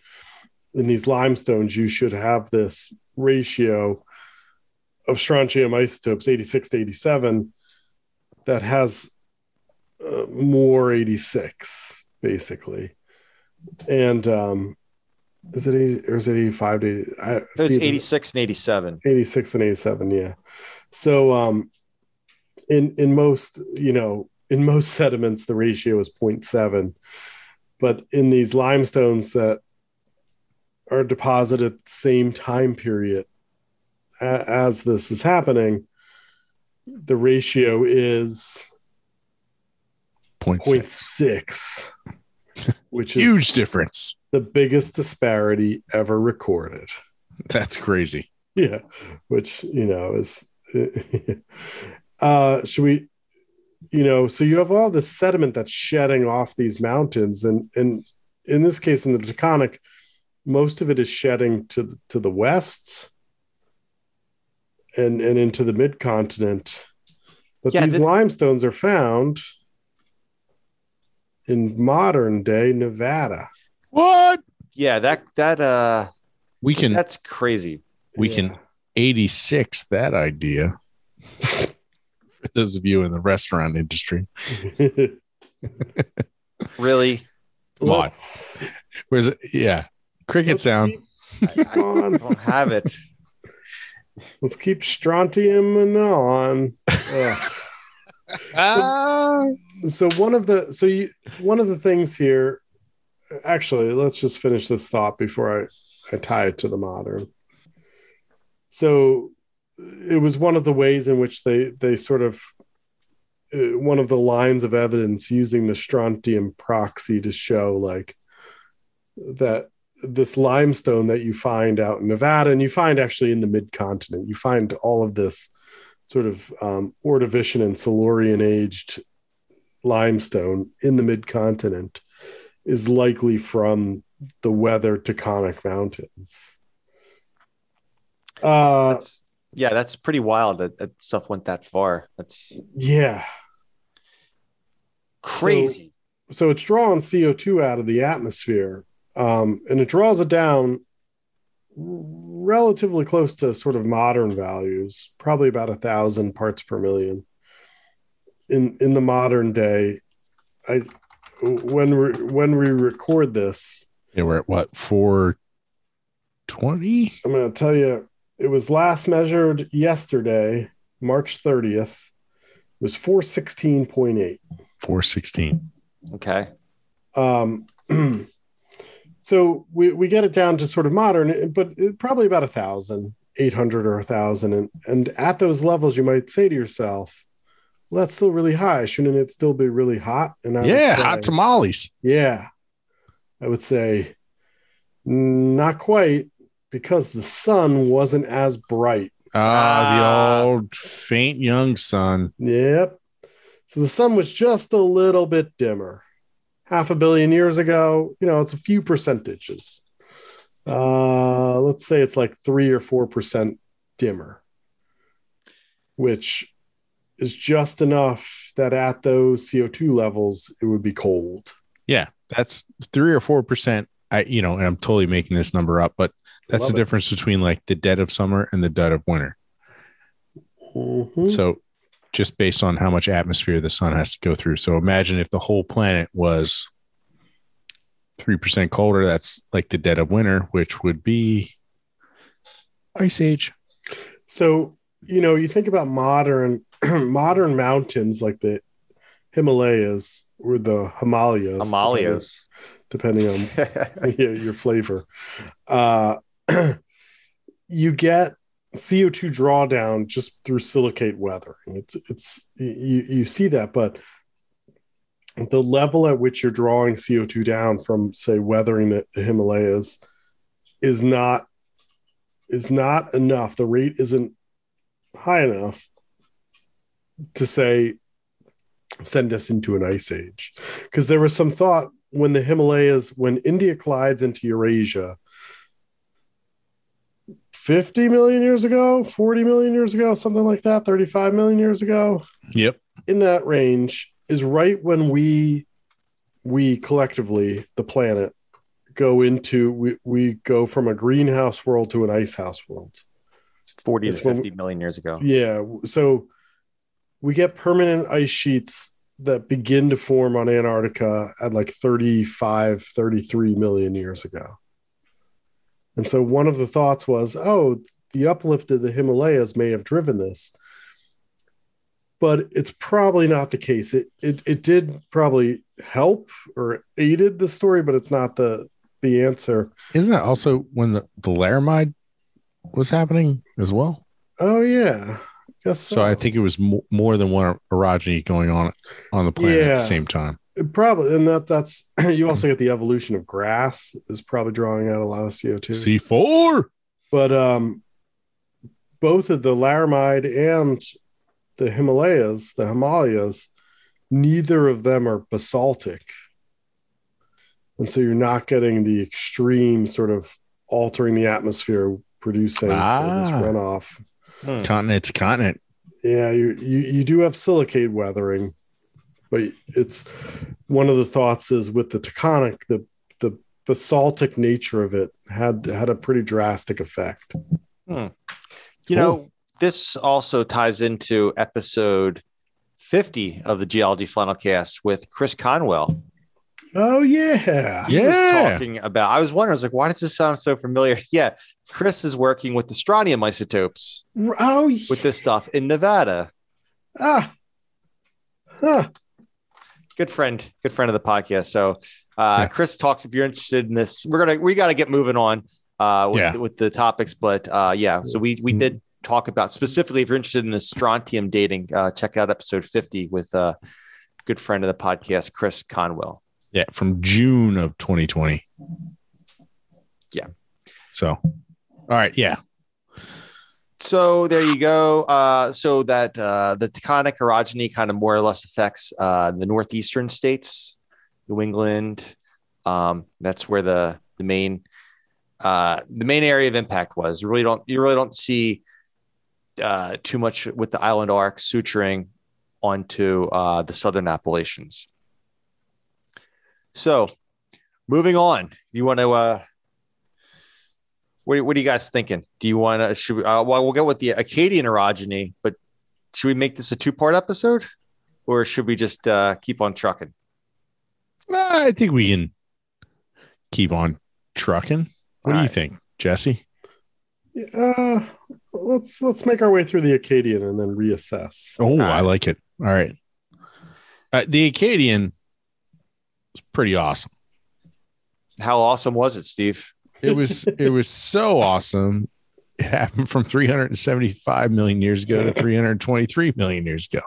in these limestones you should have this ratio of strontium isotopes 86 to 87 that has uh, more 86 basically and um is it 80 or is it 85 to 80? I It's see 86 and 87. 86 and 87 yeah so um in in most you know in most sediments the ratio is 0.7 but in these limestones that are deposited at the same time period as this is happening the ratio is Point six. 0.6 which is Huge difference. the biggest disparity ever recorded That's crazy. yeah which you know is uh should we you know so you have all this sediment that's shedding off these mountains and and in this case in the taconic most of it is shedding to to the west and and into the mid-continent but Yeah, these this- limestones are found in modern day nevada What? Yeah, that that uh We can that's crazy. we Yeah. can 86 that idea. For those of you in the restaurant industry. Really? What? Let's- Where's it? Yeah. Cricket sound. keep- keep going. Don't have it. Let's keep strontium and on. Ah. so one of the so you one of the things here actually let's just finish this thought before I, I tie it to the modern. So it was one of the ways in which they they sort of uh, one of the lines of evidence using the strontium proxy to show like that this limestone that you find out in Nevada and you find actually in the mid continent you find all of this sort of um, Ordovician and Silurian aged limestone in the mid continent is likely from the weather Taconic Mountains. Uh, That's Yeah, that's pretty wild that, that stuff went that far. That's Yeah. crazy. So it's drawing CO2 out of the atmosphere, um, and it draws it down relatively close to sort of modern values, probably about a thousand parts per million. In in the modern day, I when we when we record this, Yeah, we're at what four twenty? I'm going to tell you, it was last measured yesterday, March 30th. It was 416.8. Four sixteen. okay. Um, so we, we get it down to sort of modern, but probably about a thousand, eight hundred or a thousand. And, and at those levels, you might say to yourself, well, that's still really high. Shouldn't it still be really hot? And I Yeah, say, hot tamales. Yeah. I would say not quite because the sun wasn't as bright. Ah, the Ah. old faint young sun. Yep. So the sun was just a little bit dimmer. Half a billion years ago, you know, it's a few percentages. Uh, let's say it's like three or four percent dimmer, which is just enough that at those CO2 levels, it would be cold. Yeah, that's three or four percent. I, you know, and I'm totally making this number up, but that's Love the it. difference between like the dead of summer and the dead of winter. Mhm. So, just based on how much atmosphere the sun has to go through. So, imagine if the whole planet was three percent colder. That's like the dead of winter, which would be ice age. So, you know, you think about modern modern mountains like the Himalayas or the Himalayas. Himalayas. Depending, depending on yeah, your flavor. Uh, you get CO2 drawdown just through silicate weathering. It's it's you you see that, but the level at which you're drawing CO2 down from say weathering the, Himalayas is not is not enough. The rate isn't high enough to say send us into an ice age. Because there was some thought when the Himalayas, when India collides into Eurasia 50 million years ago, 40 million years ago, something like that, 35 million years ago, Yep. in that range is right when we we collectively the planet go into we, we go from a greenhouse world to an ice house world 40 It's to when 50 million years ago. yeah so we get permanent ice sheets that begin to form on antarctica at like 35 33 million years ago and so one of the thoughts was oh the uplift of the himalayas may have driven this. But it's probably not the case. It it, it did probably help or aided the story but it's not the the answer. Isn't that also when the, the Laramide was happening as well? oh yeah. Guess so, So. I think it was mo- more than one orogeny going on on the planet at the same time. Probably, and that that's you also get the evolution of grass is probably drawing out a lot of CO two. C four. But um, both of the Laramide and the Himalayas, the Himalayas, neither of them are basaltic, and so you're not getting the extreme sort of altering the atmosphere, producing Ah. runoff. Hmm. Continent to continent. Yeah, you, you you do have silicate weathering, but it's one of the thoughts is with the Taconic, the the basaltic nature of it had had a pretty drastic effect. You know, this also ties into episode 50 of the Geology Flannel Cast with Chris Conwell. Oh yeah, He was Yeah. talking about, I was wondering, I was like, why does this sound so familiar? Yeah, Chris is working with the strontium isotopes oh with this stuff in Nevada. ah, huh. Good friend, good friend of the podcast. So, uh. Chris talks. If you're interested in this, we're gonna we got to get moving on uh, with, Yeah. with the topics. But uh, yeah, so we we did talk about specifically if you're interested in the strontium dating, uh, check out episode 50 with uh, good friend of the podcast, Chris Conwell. Yeah, from June of 2020. Yeah. So, all right. Yeah. So there you go. Uh, so that uh, the Taconic orogeny kind of more or less affects uh, the northeastern states, New England. Um, that's where the the main uh, the main area of impact was. You really don't you really don't see uh, too much with the island arc suturing onto uh, the southern Appalachians. So, moving on, you want to? Uh, what, what are you guys thinking? Do you want to? Should we? Uh, well, we'll go with the Acadian orogeny, but should we make this a two-part episode, or should we just uh, keep on trucking? I think we can keep on trucking. What All do you right. think, Jesse? Uh, let's let's make our way through the Acadian and then reassess. Oh, right. I like it. All right. Uh, the Acadian was pretty awesome. How awesome was it, Steve? It was it was so awesome. It happened from 375 million years ago to 323 million years ago.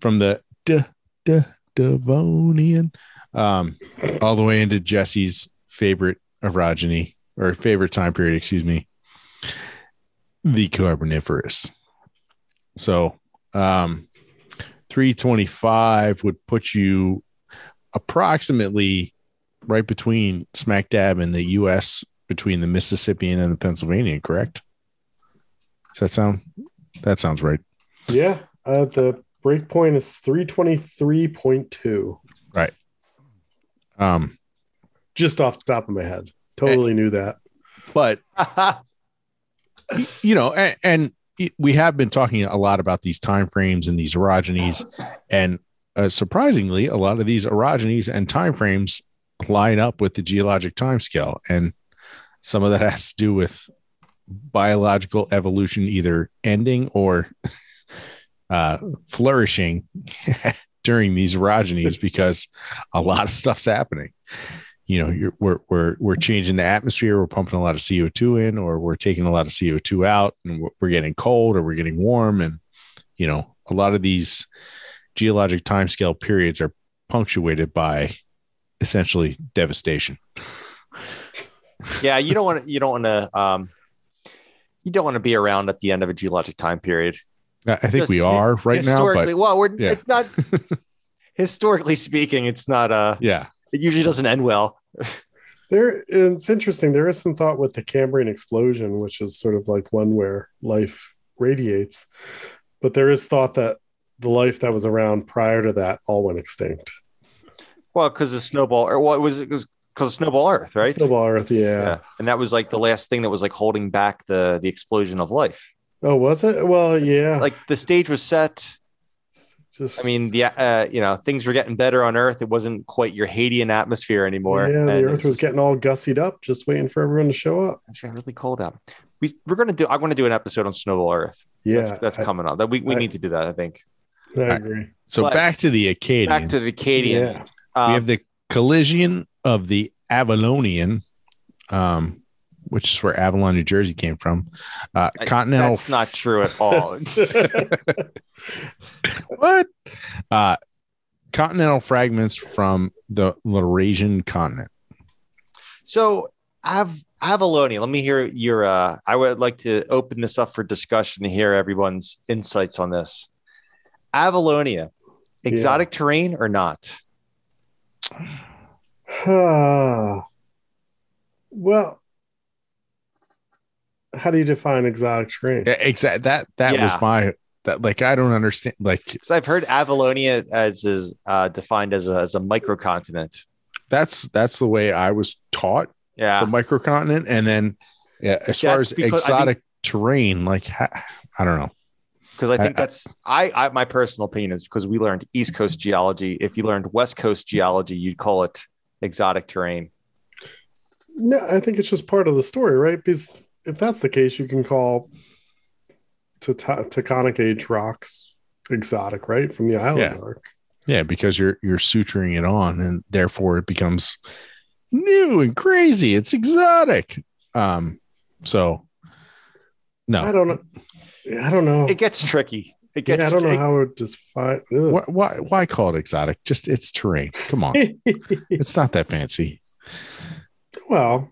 From the Devonian um, all the way into Jesse's favorite orogeny or favorite time period, excuse me, the Carboniferous. So, um, 325 would put you approximately right between smack dab in the U.S. between the Mississippian and the Pennsylvanian, correct? Does that sound? That sounds right. Yeah, uh, the break point is three twenty three point two. Right. Um, Just off the top of my head, totally knew that. but you know, and, and we have been talking a lot about these time frames and these orogenies, and uh, surprisingly, a lot of these orogenies and time frames line up with the geologic time scale, and some of that has to do with biological evolution either ending or uh, flourishing during these orogenies because a lot of stuff's happening. You know we're we're we're changing the atmosphere. We're pumping a lot of co2 in or we're taking a lot of co2 out and we're, we're getting cold or we're getting warm. And you know a lot of these geologic timescale periods are punctuated by essentially devastation yeah, you don't want to. You don't want to. Um, you don't want to be around at the end of a geologic time period. i I think Just we are right now historically, well, we're yeah. it's not. historically speaking, it's not. Uh, yeah it usually doesn't end well. There, it's interesting. There is some thought with the Cambrian explosion, which is sort of like one where life radiates, but there is thought that the life that was around prior to that all went extinct. Well, because of snowball, or what was it? was because snowball Earth, right? Snowball Earth, yeah. Yeah, and that was like the last thing that was like holding back the the explosion of life. Oh, was it? Well, yeah. Like the stage was set. just, I mean, the uh, you know things were getting better on Earth. It wasn't quite your Hadean atmosphere anymore. yeah, and the Earth was just- getting all gussied up, just waiting for everyone to show up. It's got really cold out. We we're gonna do. I want to do an episode on snowball Earth. Yeah, that's, that's I, coming up. That we, we I- need to do that. I think. I agree. so But- back to the acadian Back to the Acadian. Yeah. Um, we have the collision of the Avalonian, um, which is where Avalon, New Jersey came from. Uh, I- continental. That's not true at all. what? Uh, continental fragments from the Laurasian continent. so Av- Avalonia. Let me hear your. Uh, I would like to open this up for discussion to hear everyone's insights on this. Avalonia, exotic terrain or not? well, how do you define exotic terrain? Exactly. That that Yeah. was my that like I don't understand. Like Because I've heard Avalonia as is uh, defined as a, as a microcontinent. that's that's the way I was taught Yeah. the microcontinent, and then yeah, as far as because I exotic terrain, like ha- I don't know. Because I think I- I- that's I, I my personal opinion is because we learned East Coast geology. If you learned West Coast geology, you'd call it exotic terrain. No, I think it's just part of the story, right? Because if that's the case, you can call Teta- Taconic age rocks exotic, right? From the island Yeah. arc. Yeah, because you're you're suturing it on, and therefore it becomes new and crazy. It's exotic. Um, so no, I don't know. I don't know. It gets tricky. It gets yeah, I don't know it- how it just find. why, why why call it exotic? Just it's terrain. Come on, it's not that fancy. well,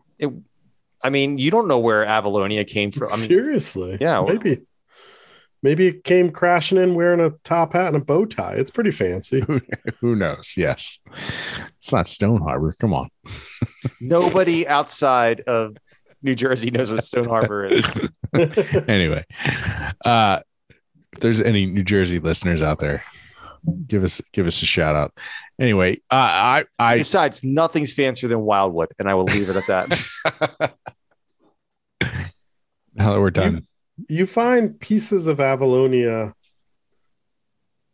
I mean, you don't know where Avalonia came from. I mean, seriously. yeah, well- maybe. Maybe it came crashing in wearing a top hat and a bow tie. It's pretty fancy. Who knows? Yes, it's not Stone Harbor. Come on. nobody outside of New Jersey knows what Stone Harbor is. anyway, uh, if there's any New Jersey listeners out there, give us give us a shout out. Anyway, uh, I I Besides, nothing's fancier than Wildwood, and I will leave it at that. now that we're done, you find pieces of Avalonia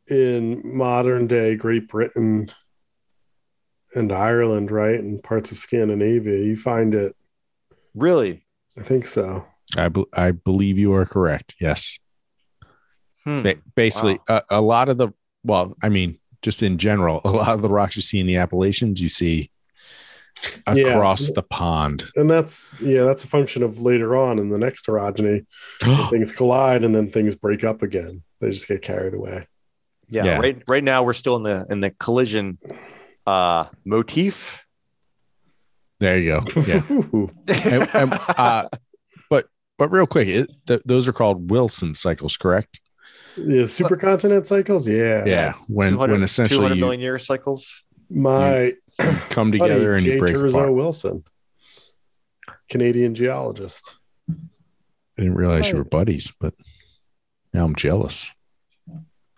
in modern day Great Britain and Ireland, right? And parts of Scandinavia. You find it. Really? I think so. I be- I believe you are correct. Yes, Hmm. ba- basically, a, a lot of the well, I mean, just in general, a lot of the rocks you see in the Appalachians, you see Yeah. across the pond. And that's yeah, that's a function of later on in the next orogeny. things collide and then things break up again. They just get carried away. Yeah, Yeah. Right. Right now, we're still in the in the collision uh, motif. There you go. Yeah. And, and, uh, but but real quick, it, th- those are called Wilson cycles, correct? yeah, supercontinent cycles. Yeah. Yeah, when 200 when essentially 200 you year cycles. My come buddy, together and J. you break Tuzo apart. Wilson, Canadian geologist. I didn't realize you were buddies, but now I'm jealous.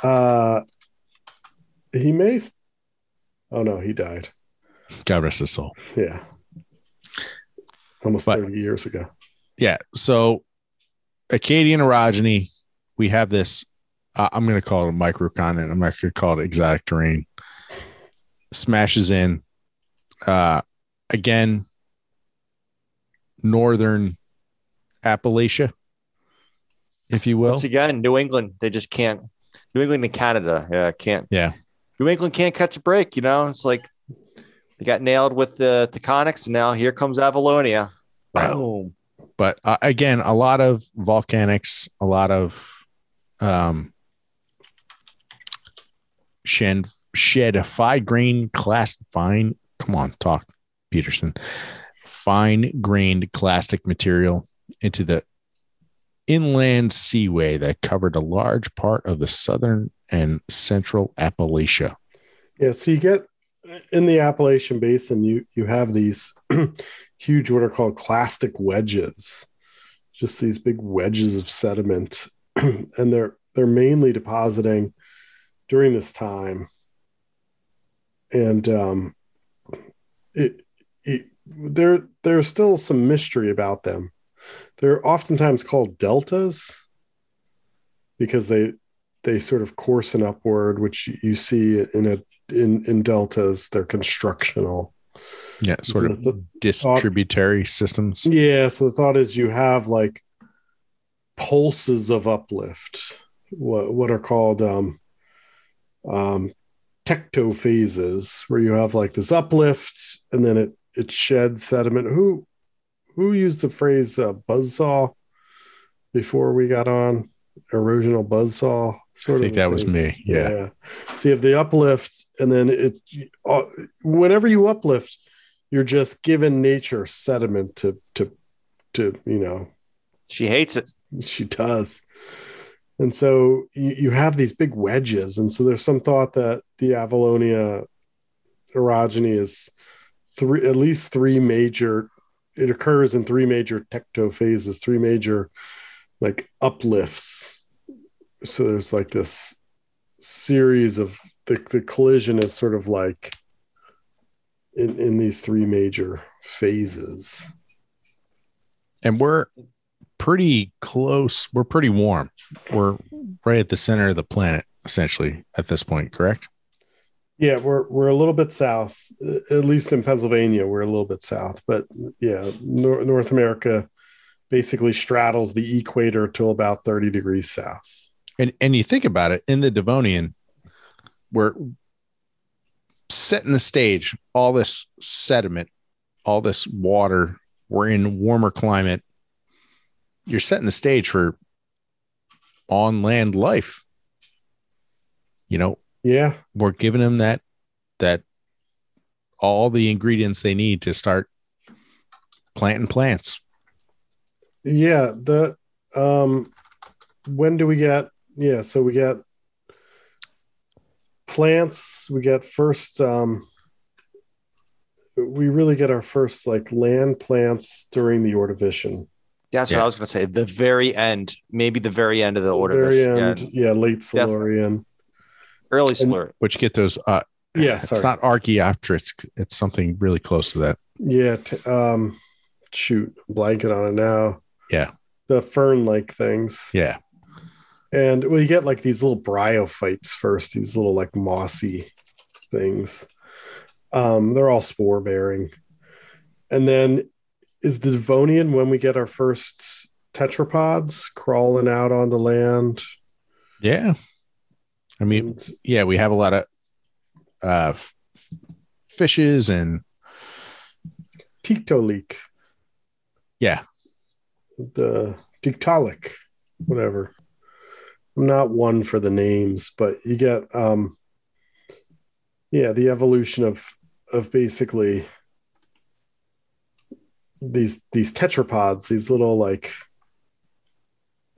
Uh, he may. s- Oh no, he died. God rest his soul. Yeah. Almost But- 30 years ago. Yeah. So Acadian orogeny, we have this. Uh, I'm going to call it a microcontinent. I'm not going to call it exotic terrain. Smashes in. Uh, again, northern Appalachia, if you will. Once again, New England, they just can't. New England and Canada, yeah, can't. Yeah. New England can't catch a break. You know, it's like they got nailed with the Taconics, and now here comes Avalonia. Right. Boom. but uh, again a lot of volcanics a lot of um shed shed fine grain class fine come on talk peterson fine grained clastic material into the inland seaway that covered a large part of the southern and central appalachia Yeah, so you get in the Appalachian Basin, you you have these huge what are called clastic wedges, just these big wedges of sediment, and they're they're mainly depositing during this time, and um, it, it there there's still some mystery about them. They're oftentimes called deltas because they they sort of coarsen upward, which you see in a in in deltas. They're constructional. yeah sort So of the- distributary systems Yeah. So the thought is you have like pulses of uplift, what what are called um, um, tectophases, where you have like this uplift and then it it sheds sediment. Who who used the phrase uh, buzzsaw before we got on erosional buzzsaw? i Sort think the that was me yeah. So you have the uplift, and then it. Uh, whenever you uplift, you're just giving nature sediment to to to you know She hates it. she does. And so you, you have these big wedges. And so there's some thought that the Avalonia orogeny is three, at least three major, it occurs in three major tectophases, three major like uplifts. So there's like this series of the, the collision is sort of like in, in these three major phases. and we're pretty close. We're pretty warm. We're right at the center of the planet, essentially, at this point, correct? Yeah, we're we're a little bit south, at least in Pennsylvania. We're a little bit south, but yeah, Nor- North America basically straddles the equator till about thirty degrees south. And and you think about it, in the Devonian, we're setting the stage, all this sediment, all this water, we're in warmer climate. You're setting the stage for on land life. You know, Yeah, we're giving them that that all the ingredients they need to start planting plants. yeah. The um, when do we get? Yeah, so we get plants. We get first. Um, we really get our first like land plants during the Ordovician. That's Yeah. what I was going to say. The very end, maybe the very end of the order. Very Yeah, end, yeah, late Silurian. early slur. But you get those. Uh, Yeah, it's not Archaeopteryx. It's something really close to that. Yeah, t- um, shoot, blanket on it now. Yeah. the fern-like things. Yeah. And well, you get like these little bryophytes first, these little like mossy things. Um, they're all spore bearing. And then is the Devonian when we get our first tetrapods crawling out onto land? Yeah. I mean, yeah, we have a lot of uh, fishes and Tiktaalik, yeah, the Tiktaalik, whatever. I'm not one for the names, but you get um yeah, the evolution of of basically these these tetrapods, these little like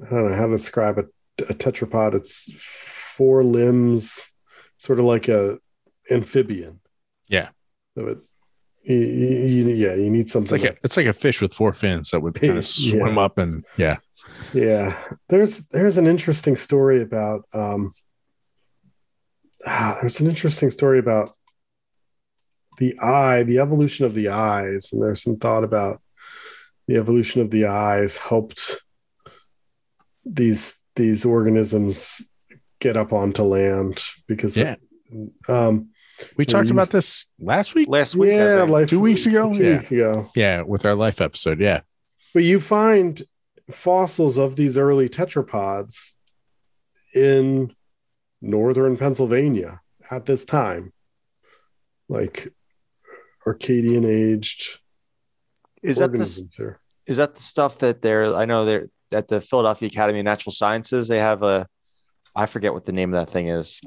I don't know how to describe a, a tetrapod. It's four limbs, sort of like a amphibian. Yeah. So it, you, you, yeah, you need it's something. like a, it's like a fish with four fins that would kind of Yeah. swim up and yeah, Yeah, there's there's an interesting story about um ah, there's an interesting story about the eye, the evolution of the eyes, and there's some thought about the evolution of the eyes helped these these organisms get up onto land because Yeah. um we talked you- about this last week. Last week, yeah think. like Two weeks ago? two Yeah. weeks ago Yeah, with our life episode. Yeah, But you find fossils of these early tetrapods in northern Pennsylvania at this time, like Acadian aged is that this? organisms here. Is that the stuff that they're? I know they're at the Philadelphia Academy of Natural Sciences. They have a. I forget what the name of that thing is.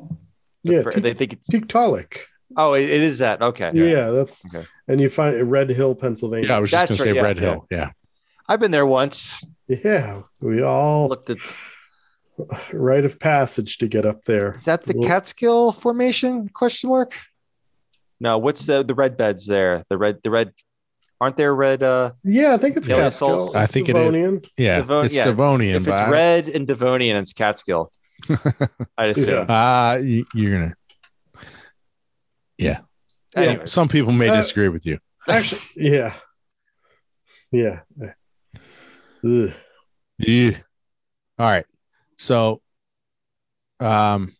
The Yeah, fir- they think it's. Tiktaalik. Oh, it, it is that. Okay. Yeah. that's Okay. and you find it Red Hill, Pennsylvania. yeah. I was just That's gonna say right, Red yeah, Hill. Yeah, I've been there once. Yeah, we all Looked at. rite of passage to get up there. Is that the Well- Catskill Formation? Question mark. No, what's the the red beds there? The red the red. Aren't there red? Uh, Yeah, I think it's Catskill. it's I think it is. Devonian. yeah. Devon- it's yeah. Devonian, if it's I- red and Devonian, it's Catskill. I'd assume. Yeah. Uh, you, you're gonna. Yeah. Some, some people may Uh, disagree with you. Actually, yeah. Yeah. Ugh. Yeah. All right. So, um,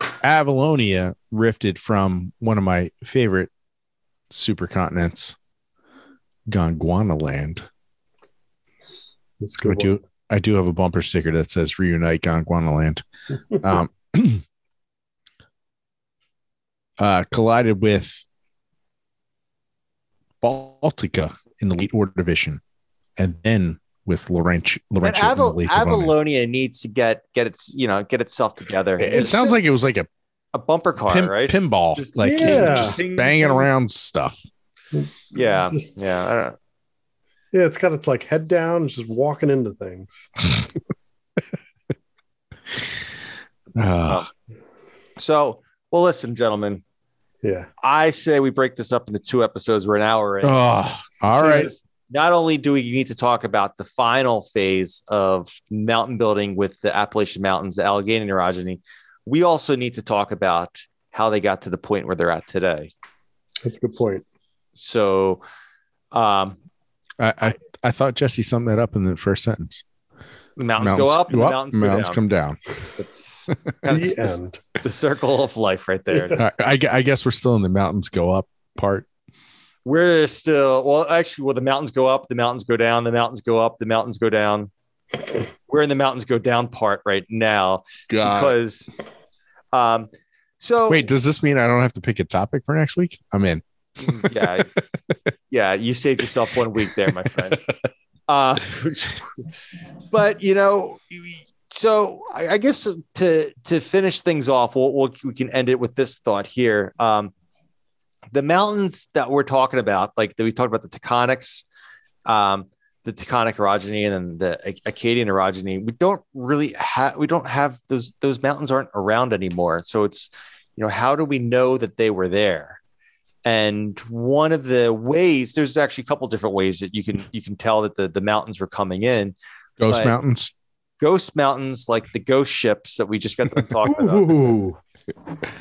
Avalonia rifted from one of my favorite supercontinents, Gondwana land. That's I do, I do have a bumper sticker that says "Reunite Gondwana land." Um, uh, collided with Baltica in the late Ordovician, and then with Laurenti- and Laurentia Aval- Avalonia needs to get get its you know get itself together. It, it sounds like it was like a a bumper car, pin, right? pinball, Just- like Yeah. just Ding, banging ding. around stuff. yeah, Just- yeah. I don't. Yeah, it's got its like head down, just walking into things. Uh, So, well, listen, gentlemen. Yeah. I say we break this up into two episodes. We're an hour in. oh, all right. Not only do we need to talk about the final phase of mountain building with the Appalachian Mountains, the Allegheny orogeny, we also need to talk about how they got to the point where they're at today. That's a good point. So, um, I, I I thought Jesse summed that up in the first sentence. the mountains, go up and the mountains, go down. come down. It's kind of The the, end. the circle of life right there. I, I, I guess we're still in the mountains go up part. We're still well, actually, well, the mountains go up, the mountains go down, the mountains go up, the mountains go down. We're in the mountains go down part right now because, um, so Wait, does this mean I don't have to pick a topic for next week? I'm in. yeah, yeah, you saved yourself one week there, my friend. Uh, but you know, so I, I guess to to finish things off, we'll, we'll, we can end it with this thought here. Um, the mountains that we're talking about, like that we talked about the Taconics, um, the Taconic orogeny, and then the Ac- Acadian orogeny. We don't really have we don't have those those mountains aren't around anymore. So it's you know how do we know that they were there? And one of the ways, there's actually a couple different ways that you can you can tell that the, the mountains were coming in. Ghost Mountains. Ghost mountains, like the ghost ships that we just got to talk about.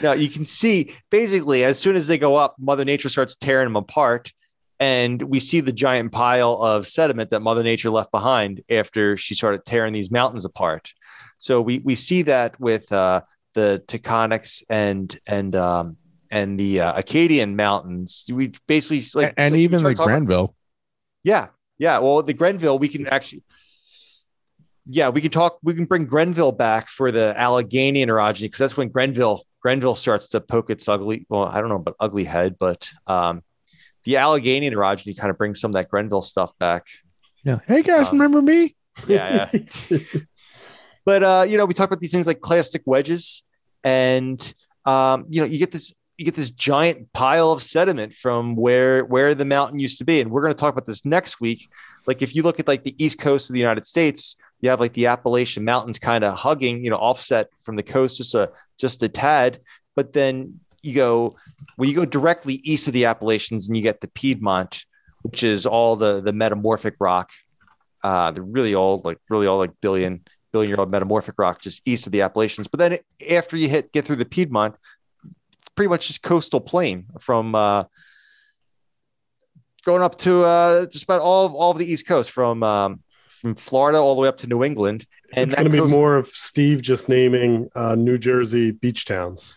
Now you can see basically as soon as they go up, Mother Nature starts tearing them apart, and we see the giant pile of sediment that Mother Nature left behind after she started tearing these mountains apart. So we we see that with uh, the Taconics and and um, and the uh, Acadian mountains. We basically like and we even the talking about- Grenville. yeah, yeah. Well, the Grenville, we can actually, yeah, we can talk. We can bring Grenville back for the Allegheny orogeny because that's when Grenville Grenville starts to poke its ugly. Well, I don't know about ugly head, but um, the Allegheny orogeny kind of brings some of that Grenville stuff back. Yeah. Hey guys, Um, remember me? Yeah, yeah. but uh, you know, we talk about these things like clastic wedges, and um, you know, you get this you get this giant pile of sediment from where where the mountain used to be, and we're going to talk about this next week. Like if you look at like the east coast of the United States, you have like the Appalachian Mountains kind of hugging, you know, offset from the coast just a just a tad, but then you go well, you go directly east of the Appalachians, and you get the Piedmont, which is all the the metamorphic rock uh, the really old, like really old, like billion billion year old metamorphic rock just east of the Appalachians. But then after you hit get through the Piedmont, pretty much just coastal plain from uh, going up to uh, just about all of, all of the East Coast from um, from Florida all the way up to New England. And it's going to be coast- more of Steve just naming uh, New Jersey beach towns.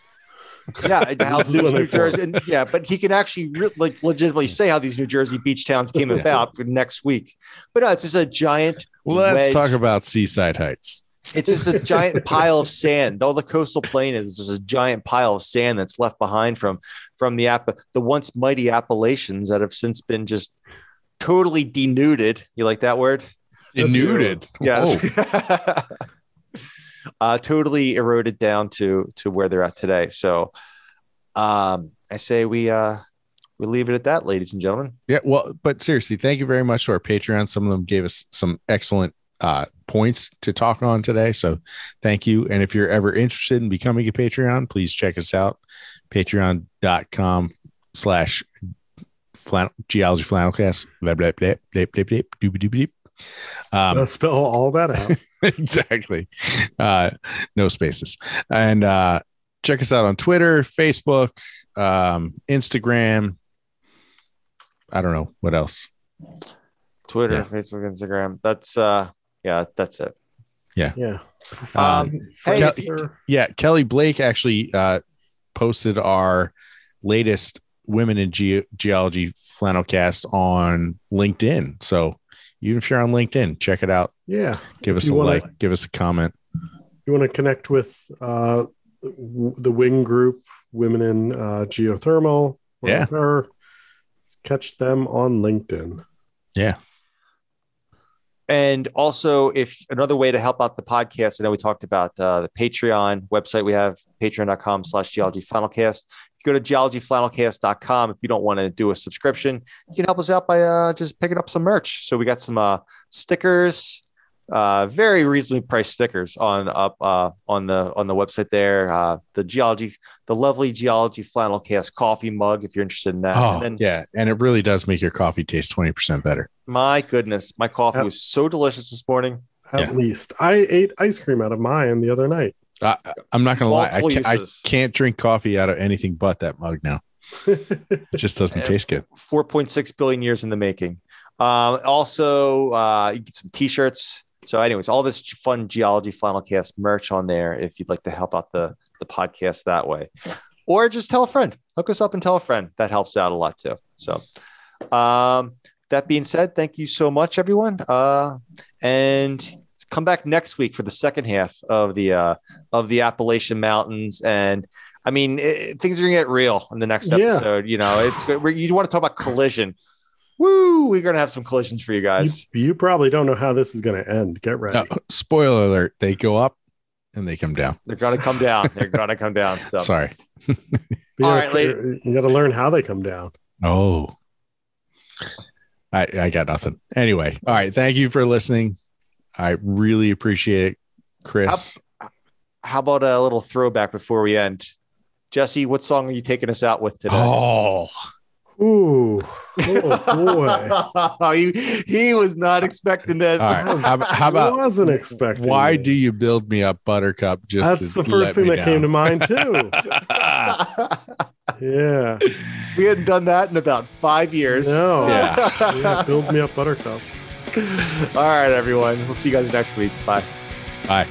yeah, and how New Jersey, and, yeah, but he can actually re- like legitimately say how these New Jersey beach towns came about for next week. But no, it's just a giant. Well, let's wedge. talk about Seaside Heights. It's just a giant pile of sand. All the coastal plain is just a giant pile of sand that's left behind from from the App the once mighty Appalachians that have since been just totally denuded. You like that word? That's Denuded. Yes. Uh, totally eroded down to to where they're at today. So um, I say we uh, we leave it at that, ladies and gentlemen. Yeah, well, but seriously, thank you very much to our Patreon. Some of them gave us some excellent uh, points to talk on today. So thank you. And if you're ever interested in becoming a Patreon, please check us out. Patreon.com slash flannel, geology flannelcast. Blah, blah, blah, blah, blah, blah, doobie, doobie, doop. Um, Uh, spell all that out. exactly. Uh, no spaces. And uh, check us out on Twitter, Facebook, um, Instagram. I don't know what else. Twitter, Yeah. Facebook, Instagram. That's uh, yeah, that's it. yeah. Yeah. Um, hey, Kel- if you- yeah, Kelly Blake actually uh, posted our latest Women in Ge- Geology flannelcast on LinkedIn. So even if you're on LinkedIn, check it out. yeah. Give us a wanna- like, give us a comment. You want to connect with uh, w- the Wing Group, Women in uh, Geothermal, Yeah. her, catch them on LinkedIn. Yeah. And also, if another way to help out the podcast, I know we talked about uh, the Patreon website we have, patreon.com slash geology flannelcast. If you go to geologyflannelcast.com, if you don't want to do a subscription, you can help us out by uh, just picking up some merch. So we got some uh, stickers, uh, very reasonably priced stickers on up uh, on the on the website there. Uh, the geology, the lovely geology flannelcast coffee mug, if you're interested in that. Oh, and then yeah. And it really does make your coffee taste 20% better. my goodness, my coffee Yep. was so delicious this morning. At Yeah. least I ate ice cream out of mine the other night. I, I'm not going to lie. I Multiple can't, I can't drink coffee out of anything but that mug now. It just doesn't taste good. 4.6 billion years in the making. Um, also, uh, you get some t-shirts. So, anyways, all this fun geology flannelcast merch on there if you'd like to help out the the podcast that way, or just tell a friend. Hook us up and tell a friend. That helps out a lot too. So, um, that being said, thank you so much, everyone. Uh, and come back next week for the second half of the uh, of the Appalachian Mountains and. I mean, it, things are gonna get real in the next Yeah. episode. You know, it's good. You want to talk about collision? Woo! We're gonna have some collisions for you You, guys. you probably don't know how this is going to end. Get ready. No, spoiler alert. They go up and they come down. They're gonna come down. They're gonna come down. So, Sorry. You All gotta right, lady. You got to learn how they come down. Oh, I, I got nothing. Anyway, all right. Thank you for listening. I really appreciate it, Chris. how about a little throwback before we end? Jesse, what song are you taking us out with today? Oh, Ooh. Oh boy. he, he was not expecting this. All right. How, how I about wasn't expecting. why this. do you build me up, Buttercup? Just That's the first thing me that came to mind too. yeah. we hadn't done that in about five years. No. Yeah. yeah. Build me up, Buttercup. All right, everyone. We'll see you guys next week. Bye. Bye.